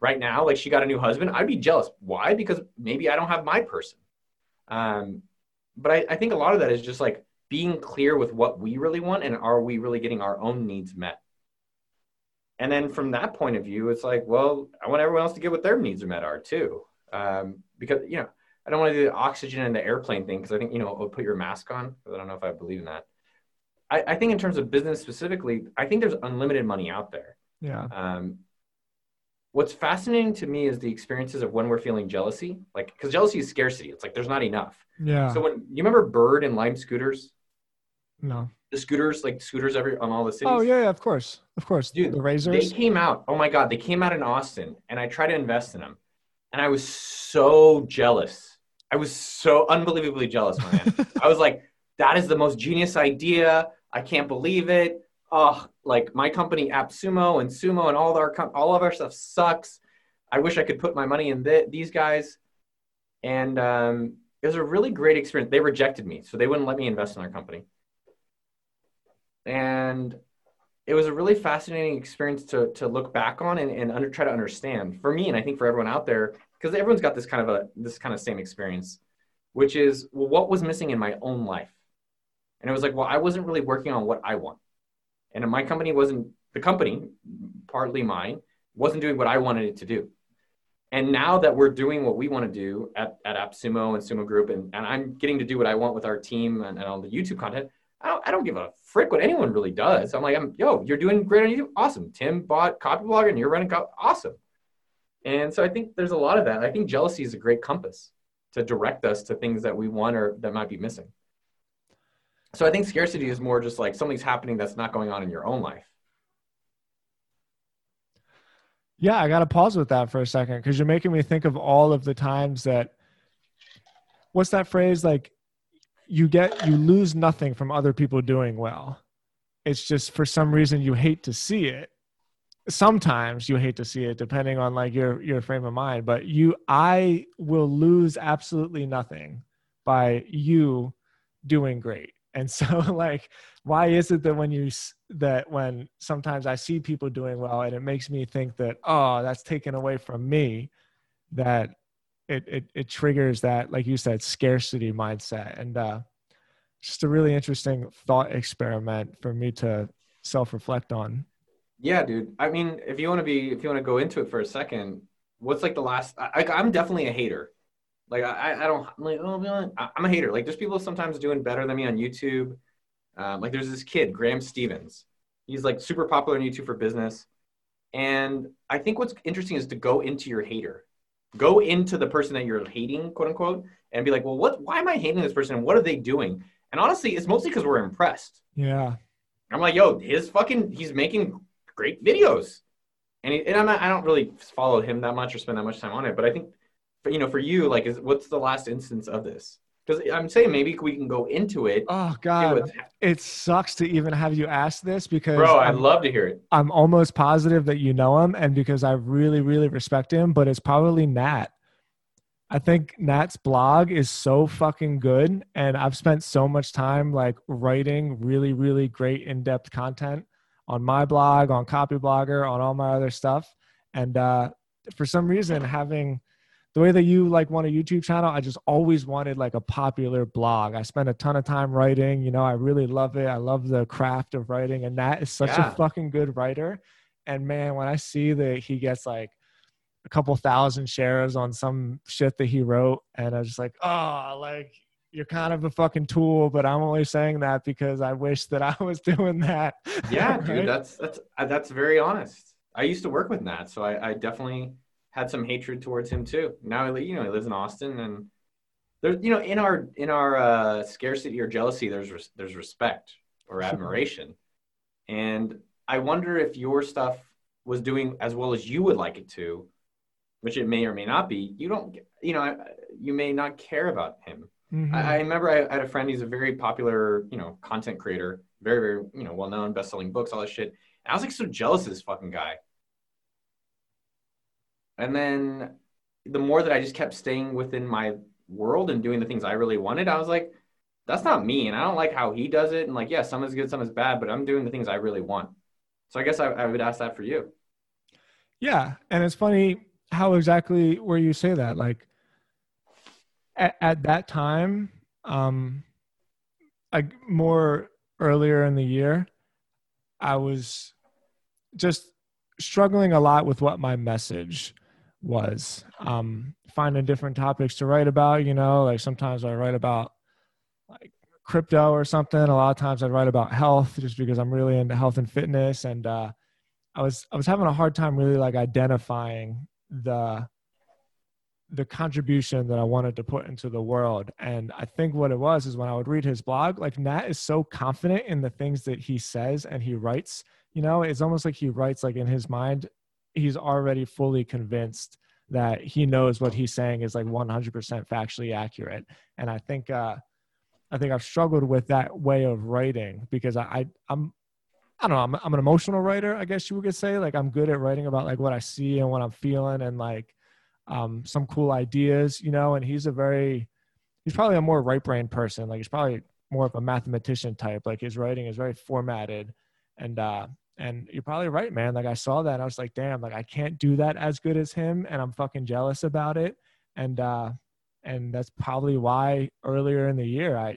right now, like she got a new husband, I'd be jealous. Why? Because maybe I don't have my person. Um, but I, I think a lot of that is just like being clear with what we really want and are we really getting our own needs met? And then from that point of view, it's like, well, I want everyone else to get what their needs are met are too. Um, because, you know, I don't want to do the oxygen in the airplane thing because I think, you know, it'll put your mask on. I don't know if I believe in that. I, I think in terms of business specifically, I think there's unlimited money out there. Yeah. Um, what's fascinating to me is the experiences of when we're feeling jealousy like because jealousy is scarcity it's like there's not enough yeah so when you remember bird and lime scooters no the scooters like scooters every on all the cities oh yeah, yeah of course of course dude the razors they came out oh my god they came out in austin and i tried to invest in them and i was so jealous i was so unbelievably jealous man i was like that is the most genius idea i can't believe it oh, like my company AppSumo and Sumo and all our all of our stuff sucks. I wish I could put my money in th- these guys. And um, it was a really great experience. They rejected me, so they wouldn't let me invest in their company. And it was a really fascinating experience to to look back on and, and under, try to understand for me, and I think for everyone out there, because everyone's got this kind of a this kind of same experience, which is well, what was missing in my own life, and it was like, well, I wasn't really working on what I want. And my company wasn't the company partly mine wasn't doing what i wanted it to do. And now that we're doing what we want to do at, at appsumo and sumo group and, and i'm getting to do what i want with our team and, and all the youtube content I don't, I don't give a frick what anyone really does. I'm like i'm yo you're doing great on youtube. Awesome. Tim bought copyblogger and you're running co- awesome. And so i think there's a lot of that. I think jealousy is a great compass to direct us to things that we want or that might be missing. So I think scarcity is more just like something's happening that's not going on in your own life. Yeah, I got to pause with that for a second because you're making me think of all of the times that what's that phrase? Like you get you lose nothing from other people doing well. It's just for some reason you hate to see it. Sometimes you hate to see it depending on like your your frame of mind, but you I will lose absolutely nothing by you doing great. And so like why is it that when you that when sometimes I see people doing well and it makes me think that oh that's taken away from me that it it it triggers that like you said scarcity mindset and uh just a really interesting thought experiment for me to self reflect on. Yeah, dude. I mean, if you want to be, if you want to go into it for a second, what's like the last? I, I'm definitely a hater. Like I, I don't I'm like oh, I'm a hater. Like there's people sometimes doing better than me on YouTube. Um, like there's this kid Graham Stevens. He's like super popular on YouTube for business. And I think what's interesting is to go into your hater, go into the person that you're hating, quote unquote, and be like, well, what? Why am I hating this person? What are they doing? And honestly, it's mostly because we're impressed. Yeah. I'm like, yo, his fucking, he's making great videos. And, he, and I'm not, I don't really follow him that much or spend that much time on it. But I think, for, you know, for you, like, is what's the last instance of this? Because I'm saying maybe we can go into it. Oh God, it sucks to even have you ask this because bro, I'd love to hear it. I'm almost positive that you know him, and because I really, really respect him, but it's probably Nat. I think Nat's blog is so fucking good. And I've spent so much time like writing really, really great in depth content on my blog, on Copyblogger, on all my other stuff. And uh, for some reason, having the way that you like want a YouTube channel, I just always wanted like a popular blog. I spent a ton of time writing. You know, I really love it. I love the craft of writing. And Nat is such yeah. a fucking good writer. And man, when I see that he gets like a couple thousand shares on some shit that he wrote, and I was just like, oh, like you're kind of a fucking tool, but I'm only saying that because I wish that I was doing that. Yeah, right? dude, that's that's uh, that's very honest. I used to work with Nat, so I, I definitely had some hatred towards him too. Now, you know, he lives in Austin, and there's, you know, in our in our uh, scarcity or jealousy, there's res- there's respect or admiration, and I wonder if your stuff was doing as well as you would like it to, which it may or may not be, you don't, you know, you may not care about him. Mm-hmm. I, I, remember I, I, had a friend, he's a very popular, you know, content creator, very, very, you know, well known, best selling books, all this shit. And I was like so jealous of this fucking guy. And then the more that I just kept staying within my world and doing the things I really wanted, I was like, that's not me. And I don't like how he does it. And like, yeah, some is good, some is bad, but I'm doing the things I really want. So I guess I, I would ask that for you. Yeah. And it's funny how exactly where you say that like at, at that time um like more earlier in the year i was just struggling a lot with what my message was um finding different topics to write about you know like sometimes i write about like crypto or something a lot of times i write about health just because i'm really into health and fitness and uh i was i was having a hard time really like identifying the the contribution that I wanted to put into the world. And I think what it was is when I would read his blog, like Nat is so confident in the things that he says and he writes, you know, it's almost like he writes like in his mind, he's already fully convinced that he knows what he's saying is like 100% factually accurate. And I think, uh, I think I've struggled with that way of writing because I, I I'm I don't know. I'm, I'm an emotional writer, I guess you could say. Like I'm good at writing about like what I see and what I'm feeling and like um, some cool ideas, you know. And he's a very, he's probably a more right brain person. Like he's probably more of a mathematician type. Like his writing is very formatted, and uh, and you're probably right, man. Like I saw that, I was like, damn, like I can't do that as good as him, and I'm fucking jealous about it. And uh, and that's probably why earlier in the year I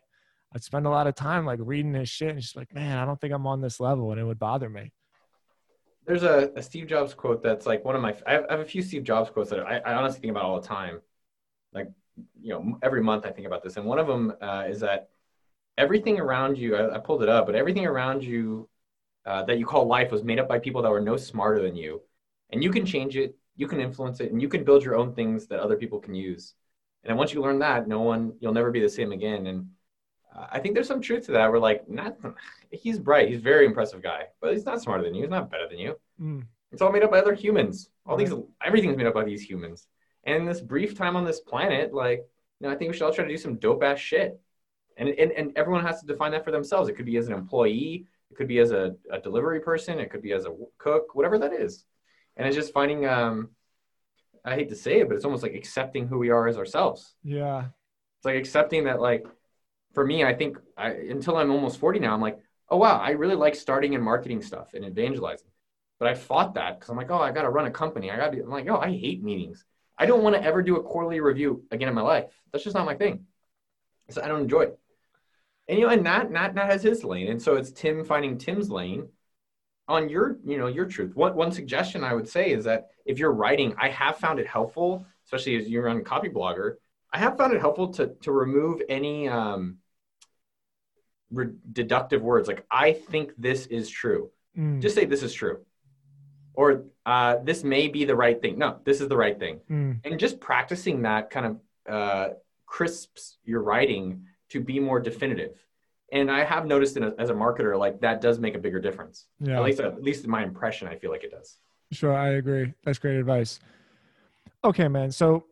I'd spend a lot of time like reading his shit and just like, man, I don't think I'm on this level, and it would bother me. There's a, a Steve Jobs quote that's like one of my. I have, I have, a few Steve Jobs quotes that I, I, honestly think about all the time. Like, you know, every month I think about this, and one of them uh, is that everything around you. I, I, pulled it up, but everything around you uh, that you call life was made up by people that were no smarter than you, and you can change it, you can influence it, and you can build your own things that other people can use. And then once you learn that, no one, you'll never be the same again. And I think there's some truth to that. We're like, not he's bright, he's a very impressive guy, but he's not smarter than you. He's not better than you. Mm. It's all made up by other humans. All these, everything's made up by these humans. And in this brief time on this planet, like, you know, I think we should all try to do some dope ass shit. And, and, and everyone has to define that for themselves. It could be as an employee, it could be as a, a delivery person, it could be as a cook, whatever that is. And it's just finding, um, I hate to say it, but it's almost like accepting who we are as ourselves. Yeah. It's like accepting that, like, for me, I think I, until I'm almost 40 now, I'm like, oh, wow, I really like starting and marketing stuff and evangelizing. But I fought that because I'm like, oh, I got to run a company. I got to be, I'm like, oh, I hate meetings. I don't want to ever do a quarterly review again in my life. That's just not my thing. So I don't enjoy it. And you know, and Nat, Nat, Nat has his lane. And so it's Tim finding Tim's lane on your, you know, your truth. One, one suggestion I would say is that if you're writing, I have found it helpful, especially as you're on Copyblogger, I have found it helpful to, to remove any um, re- deductive words. Like, I think this is true. Mm. Just say this is true or uh, this may be the right thing. No, this is the right thing. Mm. And just practicing that kind of uh, crisps your writing to be more definitive. And I have noticed a, as a marketer, like that does make a bigger difference. Yeah. At least, at least in my impression, I feel like it does. Sure, I agree. That's great advice. Okay, man. So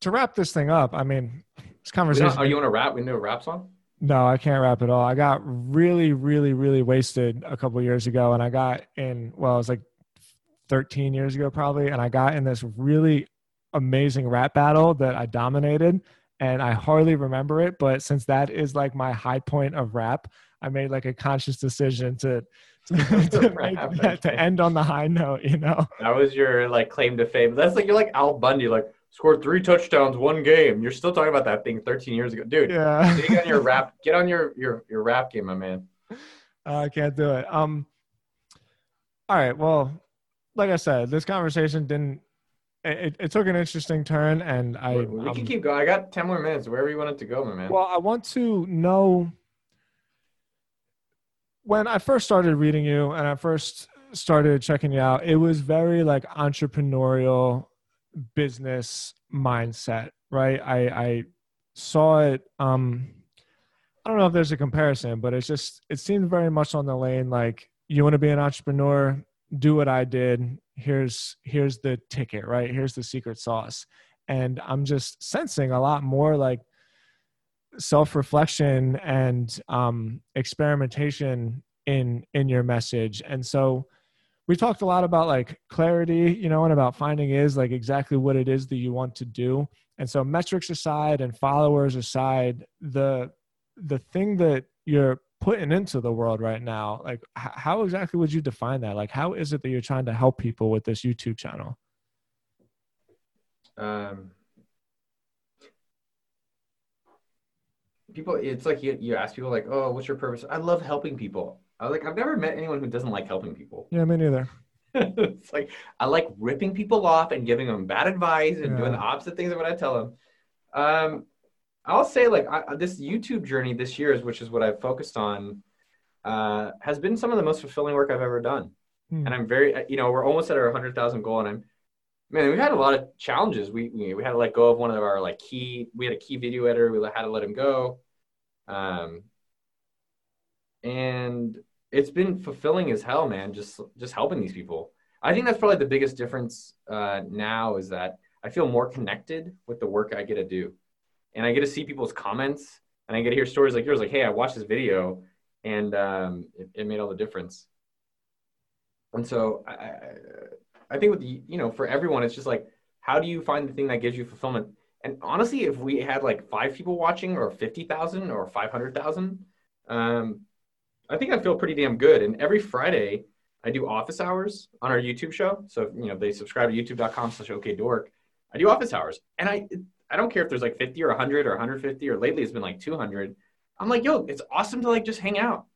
to wrap this thing up, I mean, this conversation. Are you want to rap? We do a rap song. No, I can't rap at all. I got really, really, really wasted a couple years ago, and I got in. Well, it was like 13 years ago, probably, and I got in this really amazing rap battle that I dominated, and I hardly remember it. But since that is like my high point of rap, I made like a conscious decision to to, to, that, to end on the high note. You know, that was your like claim to fame. That's like you're like Al Bundy, like scored three touchdowns one game. You're still talking about that thing 13 years ago, dude. Yeah. get on your rap. Get on your your your rap game, my man. Uh, I can't do it. Um. All right. Well, like I said, this conversation didn't. It, it took an interesting turn, and I. We um, can keep going. I got 10 more minutes. Wherever you want it to go, my man. Well, I want to know. When I first started reading you, and I first started checking you out, it was very like entrepreneurial business mindset, right? I, I saw it. Um, I don't know if there's a comparison, but it's just it seemed very much on the lane like you want to be an entrepreneur, do what I did. Here's here's the ticket, right? Here's the secret sauce. And I'm just sensing a lot more like self-reflection and um, experimentation in in your message. And so we talked a lot about like clarity, you know, and about finding is like exactly what it is that you want to do. And so metrics aside and followers aside, the the thing that you're putting into the world right now, like how exactly would you define that? Like how is it that you're trying to help people with this YouTube channel? Um people it's like you, you ask people like, "Oh, what's your purpose?" I love helping people. I was like, I've never met anyone who doesn't like helping people. Yeah, me neither. it's like I like ripping people off and giving them bad advice and Yeah. doing the opposite things of what I tell them. Um, I'll say like I, this YouTube journey this year is, which is what I've focused on, uh, has been some of the most fulfilling work I've ever done. Hmm. And I'm very, you know, we're almost at our hundred thousand goal, and I'm, man, we had a lot of challenges. We, we we had to let go of one of our like key. We had a key video editor. We had to let him go. Um, and it's been fulfilling as hell, man. Just just helping these people. I think that's probably the biggest difference uh, now is that I feel more connected with the work I get to do, and I get to see people's comments, and I get to hear stories like yours, like, "Hey, I watched this video, and um, it, it made all the difference." And so I, I, think with the, you know, for everyone, it's just like, how do you find the thing that gives you fulfillment? And honestly, if we had like five people watching, or fifty thousand, or five hundred thousand, um, I think I feel pretty damn good. And every Friday, I do office hours on our YouTube show. So you know, they subscribe to youtube.com slash okdork. I do office hours, and I I don't care if there's like 50 or 100 or 150 or lately it's been like 200. I'm like, yo, it's awesome to like just hang out.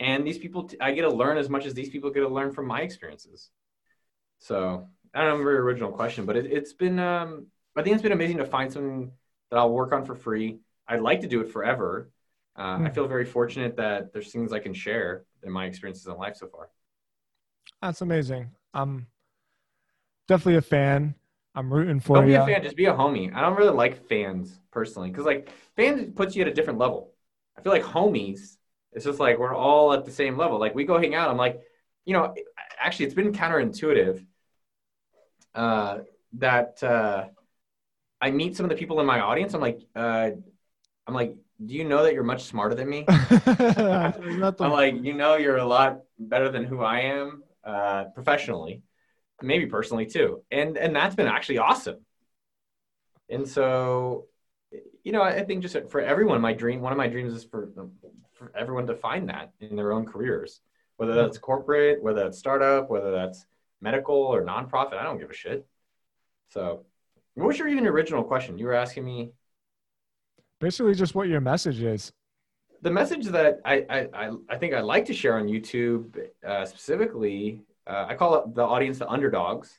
And these people, I get to learn as much as these people get to learn from my experiences. So I don't know, a very original question, but it, it's been, um, I think it's been amazing to find something that I'll work on for free. I'd like to do it forever. Uh, I Hmm. feel very fortunate that there's things I can share in my experiences in life so far. That's amazing. I'm definitely a fan. I'm rooting for Don't be a fan, just be a homie. I don't really like fans personally because like fans puts you at a different level. I feel like homies, it's just like we're all at the same level. Like we go hang out. I'm like, you know, actually, it's been counterintuitive uh, that uh, I meet some of the people in my audience. I'm like, uh, I'm like, do you know that you're much smarter than me? I'm like, you know, you're a lot better than who I am uh, professionally, maybe personally too, and and that's been actually awesome. And so, you know, I think just for everyone, my dream, one of my dreams is for for everyone to find that in their own careers, whether that's corporate, whether that's startup, whether that's medical or nonprofit. I don't give a shit. So, what was your even original question? You were asking me basically just what your message is. the message that I, I, I, I think I like to share on YouTube uh, specifically, uh, I call it the audience the underdogs.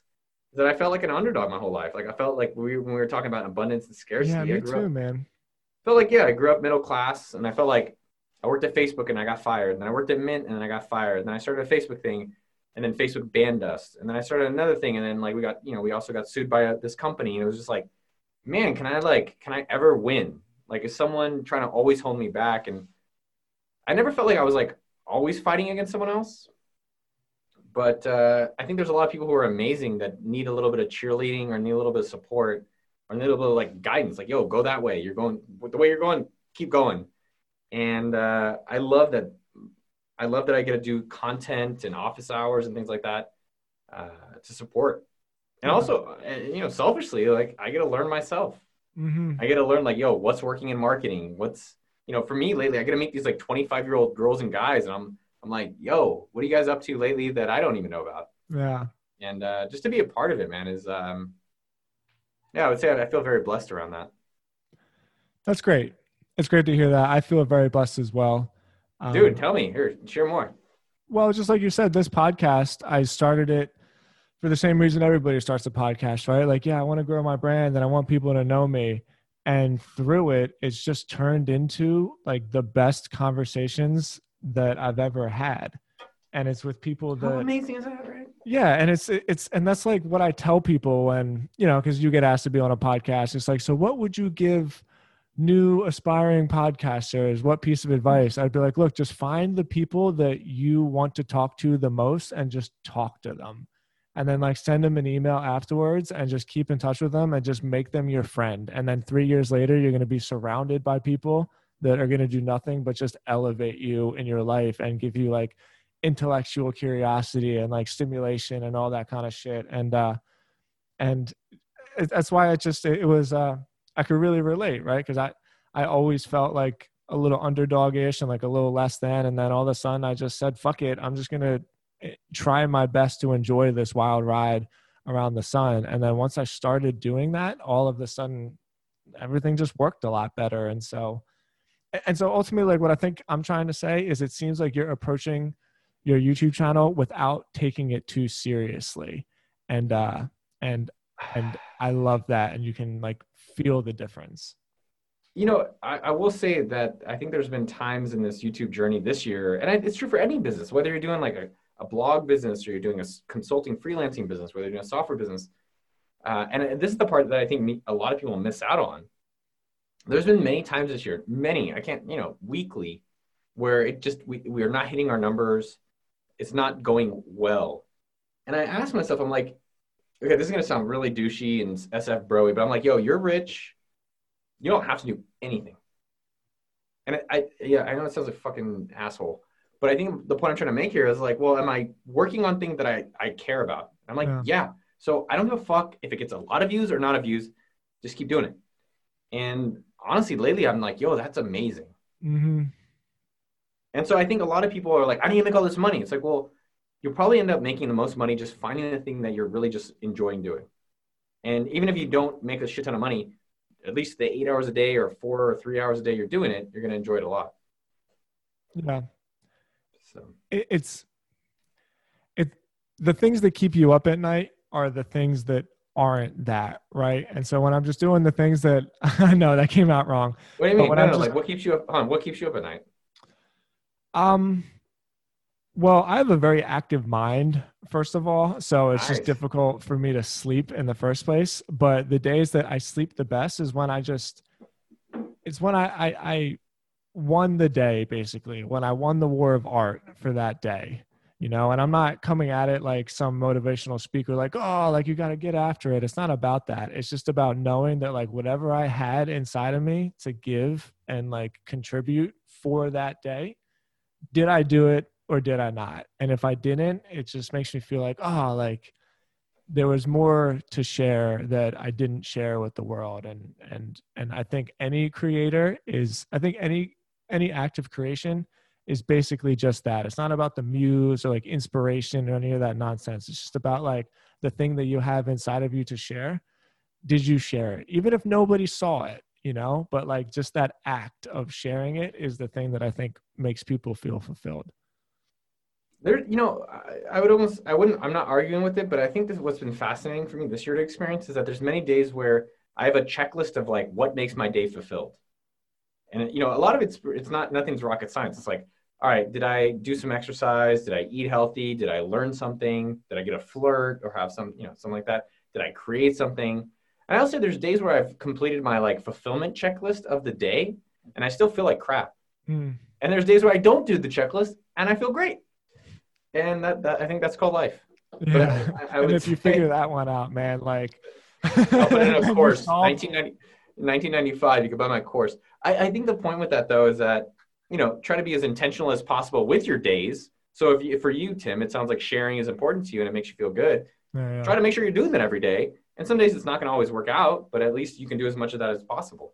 That I felt like an underdog my whole life. Like I felt like we, when we were talking about abundance and scarcity, Yeah, I me grew too, up, man. felt like yeah, I grew up middle class, and I felt like I worked at Facebook and I got fired. And then I worked at Mint and then I got fired. And then I started a Facebook thing, and then Facebook banned us. And then I started another thing, and then like we got you know we also got sued by uh this company, and it was just like, man, can I like can I ever win? Like is someone trying to always hold me back? And I never felt like I was like always fighting against someone else. But uh, I think there's a lot of people who are amazing that need a little bit of cheerleading or need a little bit of support or need a little bit of like guidance. Like, yo, go that way. You're going the way you're going. Keep going. And uh, I love that. I love that I get to do content and office hours and things like that uh, to support. And also, uh, you know, selfishly, like I get to learn myself. hmm I get to learn like, yo, what's working in marketing? What's you know, for me lately, I get to meet these like 25 year old girls and guys, and I'm I'm like, yo, what are you guys up to lately that I don't even know about? Yeah. And uh, just to be a part of it, man, is um, yeah, I would say I feel very blessed around that. That's great. It's great to hear that. I feel very blessed as well. Um, Dude, tell me here, share more. Well, just like you said, this podcast, I started it for the same reason everybody starts a podcast, right? Like, yeah, I want to grow my brand and I want people to know me. And through it, it's just turned into like the best conversations that I've ever had. And it's with people that How amazing is that, right? yeah, and it's it's and that's like what I tell people when you know because you get asked to be on a podcast. It's like, so what would you give new aspiring podcasters? What piece of advice? I'd be like, look, just find the people that you want to talk to the most, and just talk to them, and then like send them an email afterwards, and just keep in touch with them, and just make them your friend. And then three years later, you're going to be surrounded by people that are going to do nothing but just elevate you in your life and give you like intellectual curiosity and like stimulation and all that kind of shit. And uh and it, that's why it just it, was uh i could really relate right? Because i i always felt like a little underdog-ish and like a little less than and then all of a sudden i just said fuck it i'm just gonna eh, try my best to enjoy this wild ride around the sun. And then once i started doing that all of a sudden everything just worked a lot better. And so and so ultimately like what i think i'm trying to say is it seems like you're approaching your youtube channel without taking it too seriously and uh and and i love that and you can like feel the difference You know, I, I will say that I think there's been times in this YouTube journey this year, and I, it's true for any business, whether you're doing like a, a blog business or you're doing a consulting freelancing business, whether you're doing a software business. Uh, and this is the part that I think me, a lot of people miss out on. There's been many times this year, many, I can't, you know, weekly, where it just, we, we are not hitting our numbers. It's not going well. And I ask myself, I'm like, okay, this is going to sound really douchey and SF broy, but I'm like, yo, you're rich you don't have to do anything. And I, I, yeah, I know it sounds like fucking asshole, but I think the point I'm trying to make here is like, well, am I working on things that I, I care about? I'm like, Yeah. yeah. So I don't give a fuck if it gets a lot of views or not of views, just keep doing it. And honestly, lately I'm like, yo, that's amazing. mm-hmm. And so I think a lot of people are like, I need to make all this money. It's like, well, you'll probably end up making the most money just finding the thing that you're really just enjoying doing. And even if you don't make a shit ton of money, at least the eight hours a day or four or three hours a day you're doing it, you're going to enjoy it a lot. yeah So it, it's it the things that keep you up at night are the things that aren't that right and so when i'm just doing the things that i know that came out wrong what do you mean? No, no, just- like what keeps you up? On, what keeps you up at night? um well i have a very active mind first of all so it's just difficult for me to sleep in the first place but the days that i sleep the best is when i just it's when i i, I won the day basically when i won the war of art for that day you know and i'm not coming at it like some motivational speaker like oh like you got to get after it. It's not about that. It's just about knowing that like whatever i had inside of me to give and like contribute for that day did i do it or did i not? And if i didn't it just makes me feel like oh like there was more to share that i didn't share with the world. And and and i think any creator is i think any any act of creation is basically just that. It's not about the muse or like inspiration or any of that nonsense. It's just about like the thing that you have inside of you to share. Did you share it? Even if nobody saw it, you know, but like just that act of sharing it is the thing that I think makes people feel fulfilled. There, you know, I, I would almost, I wouldn't, I'm not arguing with it, but I think this what's been fascinating for me this year to experience is that there's many days where I have a checklist of like what makes my day fulfilled. And you know, a lot of it's it's not nothing's rocket science. It's like all right, did I do some exercise? Did I eat healthy? Did I learn something? Did I get a flirt or have some, you know, something like that? Did I create something? And I'll say there's days where I've completed my like fulfillment checklist of the day and I still feel like crap. Mm. And there's days where I don't do the checklist and I feel great. And that, that I think that's called life. Yeah. I, I and if you say, figure that one out, man, like I'll put in a course, 1990, 1995, you could buy my course. I, I think the point with that though is that you know, try to be as intentional as possible with your days. So if you, for you, Tim, it sounds like sharing is important to you and it makes you feel good. Yeah, yeah. Try to make sure you're doing that every day. And some days it's not going to always work out, but at least you can do as much of that as possible.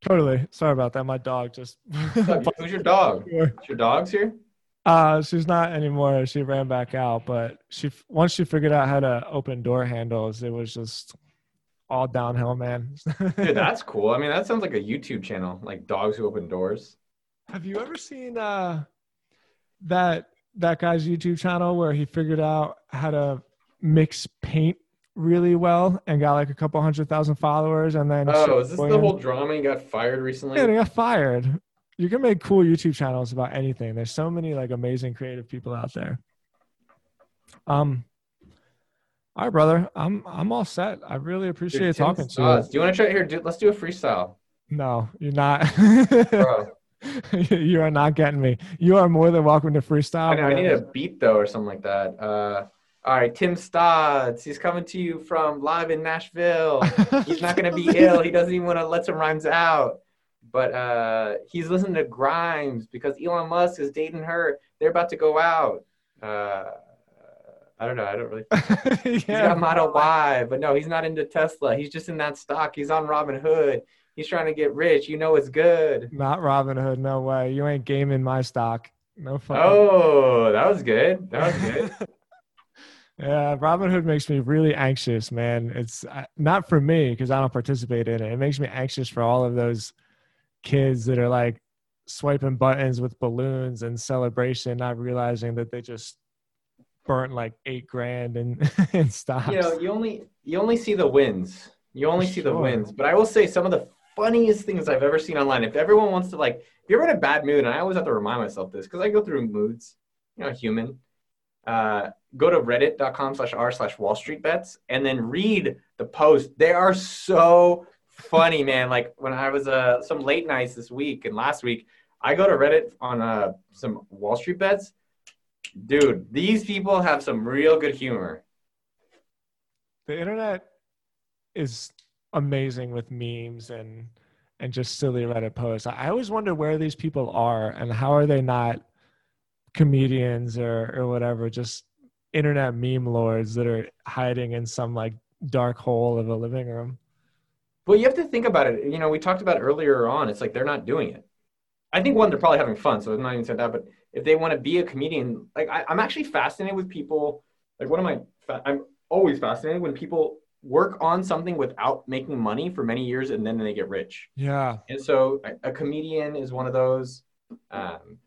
Totally. Sorry about that. My dog just. Who's your dog? Your dog's here? Uh, she's not anymore. She ran back out, but she once she figured out how to open door handles, it was just all downhill, man. Dude, that's cool. I mean, that sounds like a YouTube channel, like dogs who open doors. Have you ever seen uh that that guy's YouTube channel where he figured out how to mix paint really well and got like a couple hundred thousand followers and then Oh, is this the whole drama he got fired recently? Yeah, he got fired. You can make cool YouTube channels about anything. There's so many like amazing creative people out there. Um all right, brother. I'm I'm all set. I really appreciate Dude, talking to you. Do you want to try here? Dude, let's do a freestyle. No, you're not. Bro. you are not getting me. You are more than welcome to freestyle. I, know, I need a beat though, or something like that. Uh, all right, Tim Stotts. He's coming to you from live in Nashville. He's not going to be ill. He doesn't even want to let some rhymes out. But uh, he's listening to Grimes because Elon Musk is dating her. They're about to go out. Uh, I don't know. I don't really. yeah. He's got Model Y, but no, he's not into Tesla. He's just in that stock. He's on Robinhood. He's trying to get rich. You know it's good. Not Robinhood. No way. You ain't gaming my stock. No fun. Oh, that was good. That was good. yeah, Robinhood makes me really anxious, man. It's uh, not for me because I don't participate in it. It makes me anxious for all of those kids that are like swiping buttons with balloons and celebration, not realizing that they just burnt like eight grand in in stocks. You know, you only you only see the wins. You only see the wins. But I will say some of the funniest things I've ever seen online. If everyone wants to like, if you're in a bad mood, and I always have to remind myself this because I go through moods. You know, human. Uh, go to reddit.com slash r slash wall street bets and then read the post they are so funny man like when i was uh some late nights this week and last week i go to reddit on uh some wall street bets Dude, these people have some real good humor. The internet is amazing with memes and and just silly Reddit posts. I always wonder where these people are and how are they not comedians or or whatever, just internet meme lords that are hiding in some like dark hole of a living room. Well, you have to think about it. You know, we talked about earlier on. It's like they're not doing it. I think one, they're probably having fun, so I'm not even saying that. But if they want to be a comedian, like I, am actually fascinated with people. Like one of my, I'm always fascinated when people work on something without making money for many years and then they get rich. Yeah. And so a, a comedian is one of those. Um,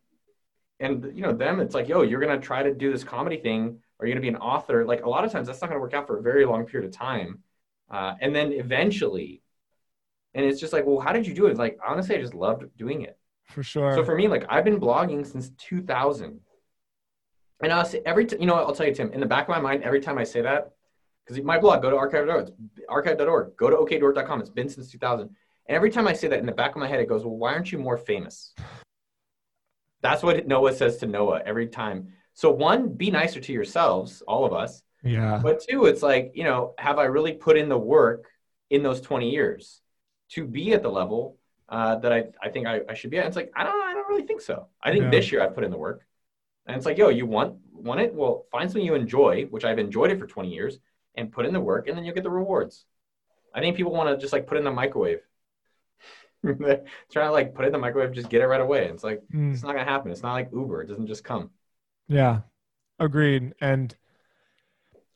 and you know them, it's like, yo, you're gonna try to do this comedy thing, or you're gonna be an author. Like a lot of times, that's not gonna work out for a very long period of time. Uh, and then eventually, and it's just like, well, how did you do it? Like honestly, I just loved doing it. For sure. So for me, like I've been blogging since 2000. And I'll say every, t- you know, I'll tell you, Tim, in the back of my mind, every time I say that, because my blog, go to archive.org, it's archive.org, go to okdork.com. It's been since 2000. And every time I say that in the back of my head, it goes, well, why aren't you more famous? That's what Noah says to Noah every time. So one, be nicer to yourselves, all of us. Yeah. But two, it's like, you know, have I really put in the work in those 20 years to be at the level uh, that I, I think I, I should be at? And it's like, I don't I don't really think so. I think Yeah. this year I've put in the work. And it's like, yo, you want want it? Well, find something you enjoy, which I've enjoyed it for 20 years, and put in the work, and then you'll get the rewards. I think people want to just like put in the microwave. They're trying to like put it in the microwave, just get it right away. It's like Mm. it's not gonna happen. It's not like Uber. It doesn't just come. Yeah, agreed. And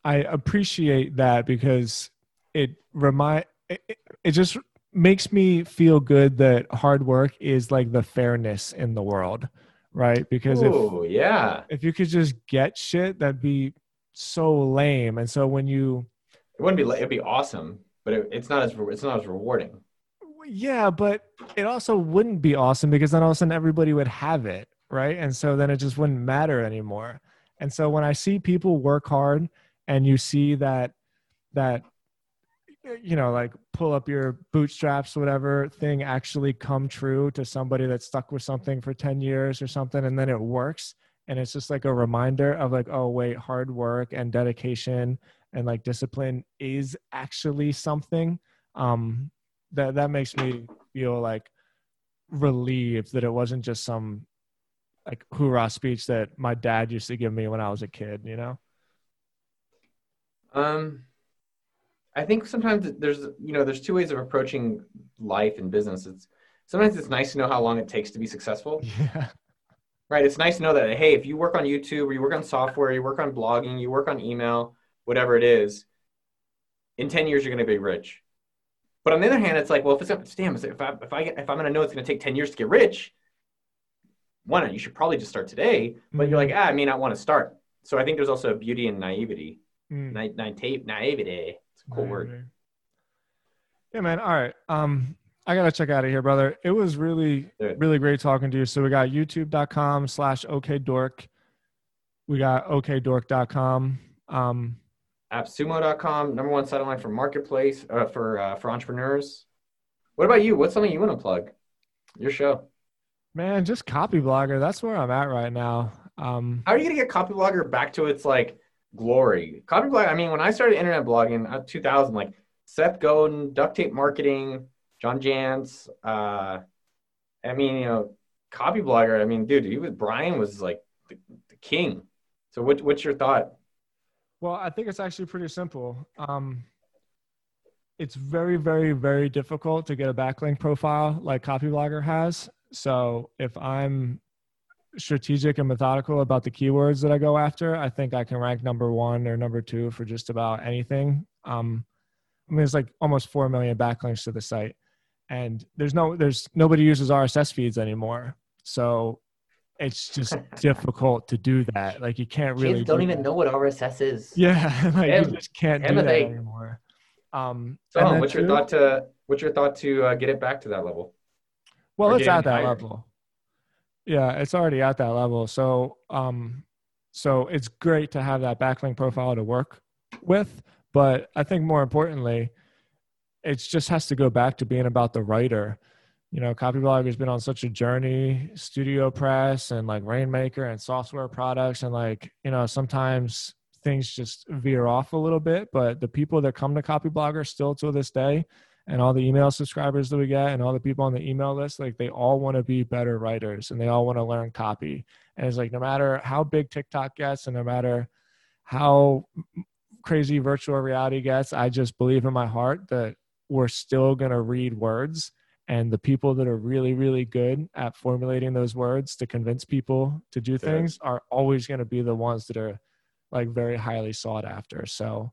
I appreciate that because it remind it- it just makes me feel good that hard work is like the fairness in the world, right? Because if Oh yeah, if you could just get shit, that'd be so lame. And so when you it wouldn't be. It'd be awesome, but it, it's not as it's not as rewarding. yeah, but it also wouldn't be awesome because then all of a sudden everybody would have it, right? And so then it just wouldn't matter anymore. And so when I see people work hard and you see that that you know like pull up your bootstraps whatever thing actually come true to somebody that's stuck with something for 10 years or something and then it works and it's just like a reminder of like oh wait hard work and dedication and like discipline is actually something um that that makes me feel like relieved that it wasn't just some like hoorah speech that my dad used to give me when I was a kid, you know? Um, I think sometimes there's you know there's two ways of approaching life and business. It's sometimes it's nice to know how long it takes to be successful. Yeah. Right. It's nice to know that, hey, if you work on YouTube or you work on software, you work on blogging, you work on email, whatever it is, in 10 years, you're going to be rich. But on the other hand, it's like, well, if it's damn, if, I, if, I, if I'm going to know it's going to take 10 years to get rich, why not? You should probably just start today. But you're like, ah, I may not want to start. So I think there's also a beauty in naivety. Mm. Na- na- naivety. Cool word. Yeah, man. All right. Um, I gotta check out of here, brother. It was really, really great talking to you. So we got youtube.com slash okdork. We got okdork.com. Um, appsumo.com, number one satellite for marketplace uh, for uh, for entrepreneurs. What about you? What's something you want to plug? Your show. man, just Copyblogger. That's where I'm at right now. Um, How are you gonna get Copyblogger back to its like glory? Copyblogger. I mean, when I started internet blogging, uh, 2000, like Seth Godin, Duct Tape Marketing, John Jantsch. Uh, I mean, you know, Copyblogger. I mean, dude, he was Brian was like the, the king. So, what, what's your thought? Well, I think it's actually pretty simple. Um, it's very, very, very difficult to get a backlink profile like Copyblogger has. So if I'm strategic and methodical about the keywords that I go after, I think I can rank number one or number two for just about anything. Um, I mean, there's like almost four million backlinks to the site, and there's no, there's nobody uses RSS feeds anymore. So it's just difficult to do that. Like you can't really Kids don't do even that. know what RSS is. Yeah, like you just can't do that anymore. Um, So, what's your two- thought to what's your thought to uh, get it back to that level? Well, or it's at that level. Yeah, it's already at that level. So, um, so it's great to have that backlink profile to work with. But I think more importantly, it just has to go back to being about the writer. You know, Copyblogger has been on such a journey, StudioPress and like Rainmaker and software products, and like you know, sometimes things just veer off a little bit. But the people that come to Copyblogger still to this day, and all the email subscribers that we get and all the people on the email list like they all want to be better writers and they all want to learn copy. And it's like no matter how big tiktok gets and no matter how crazy virtual reality gets i just believe in my heart that we're still going to read words. And the people that are really really good at formulating those words to convince people to do things are always going to be the ones that are like very highly sought after. So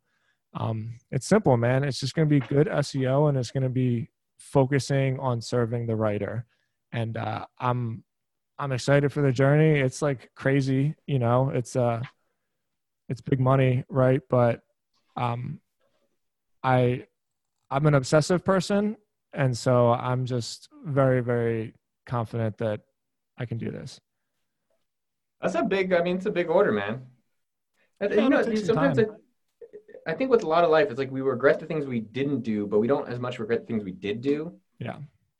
um, it's simple, man. It's just going to be good SEO and it's going to be focusing on serving the writer. And uh, I'm I'm excited for the journey. It's like crazy, you know. It's uh, it's big money, right? But um, I I'm an obsessive person, and so I'm just very very confident that I can do this. That's a big. I mean, it's a big order, man. You know, it sometimes I, time. I think with a lot of life, it's like we regret the things we didn't do, but we don't as much regret the things we did do. Yeah.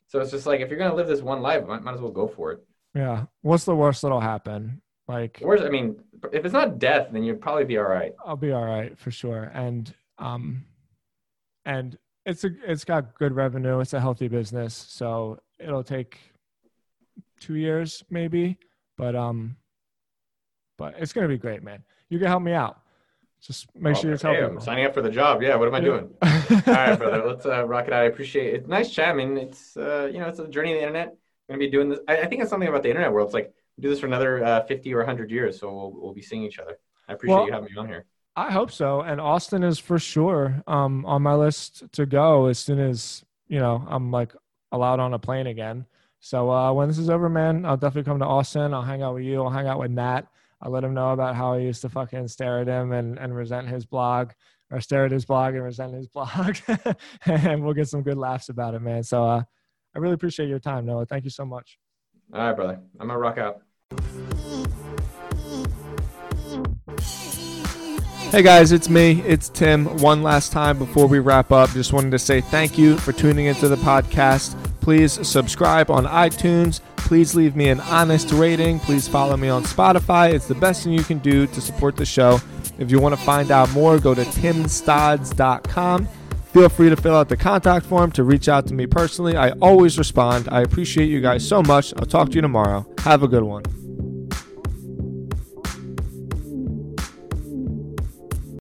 So it's just like if you're gonna live this one life, might, might as well go for it. Yeah. What's the worst that'll happen? Like, Worst, I mean, if it's not death, then you'd probably be all right. I'll be all right for sure. And um, and it's a it's got good revenue. It's a healthy business, so it'll take two years maybe, but um, but it's gonna be great, man. You can help me out. Just make sure you tell hey, I'm signing up for the job. Yeah, what am I doing? All right, brother. Let's uh, rock it out. I appreciate it. It's nice chat. I mean, it's uh, you know, it's a journey of the internet. I'm gonna be doing this. I, I think it's something about the internet world. It's like we do this for another uh, 50 or 100 years, so we'll we'll be seeing each other. I appreciate Well- you having me on here. I hope so. And Austin is for sure um, on my list to go as soon as you know I'm like allowed on a plane again. So uh, when this is over, man, I'll definitely come to Austin. I'll hang out with you. I'll hang out with Nat. I'll let him know about how I used to fucking stare at him and, and resent his blog, or stare at his blog and resent his blog, and we'll get some good laughs about it, man. So uh, I really appreciate your time, Noah. Thank you so much. All right, brother. I'm gonna rock out. Hey guys, it's me. It's Tim. One last time before we wrap up, just wanted to say thank you for tuning into the podcast. Please subscribe on iTunes. Please leave me an honest rating. Please follow me on Spotify. It's the best thing you can do to support the show. If you want to find out more, go to timstods.com. Feel free to fill out the contact form to reach out to me personally. I always respond. I appreciate you guys so much. I'll talk to you tomorrow. Have a good one.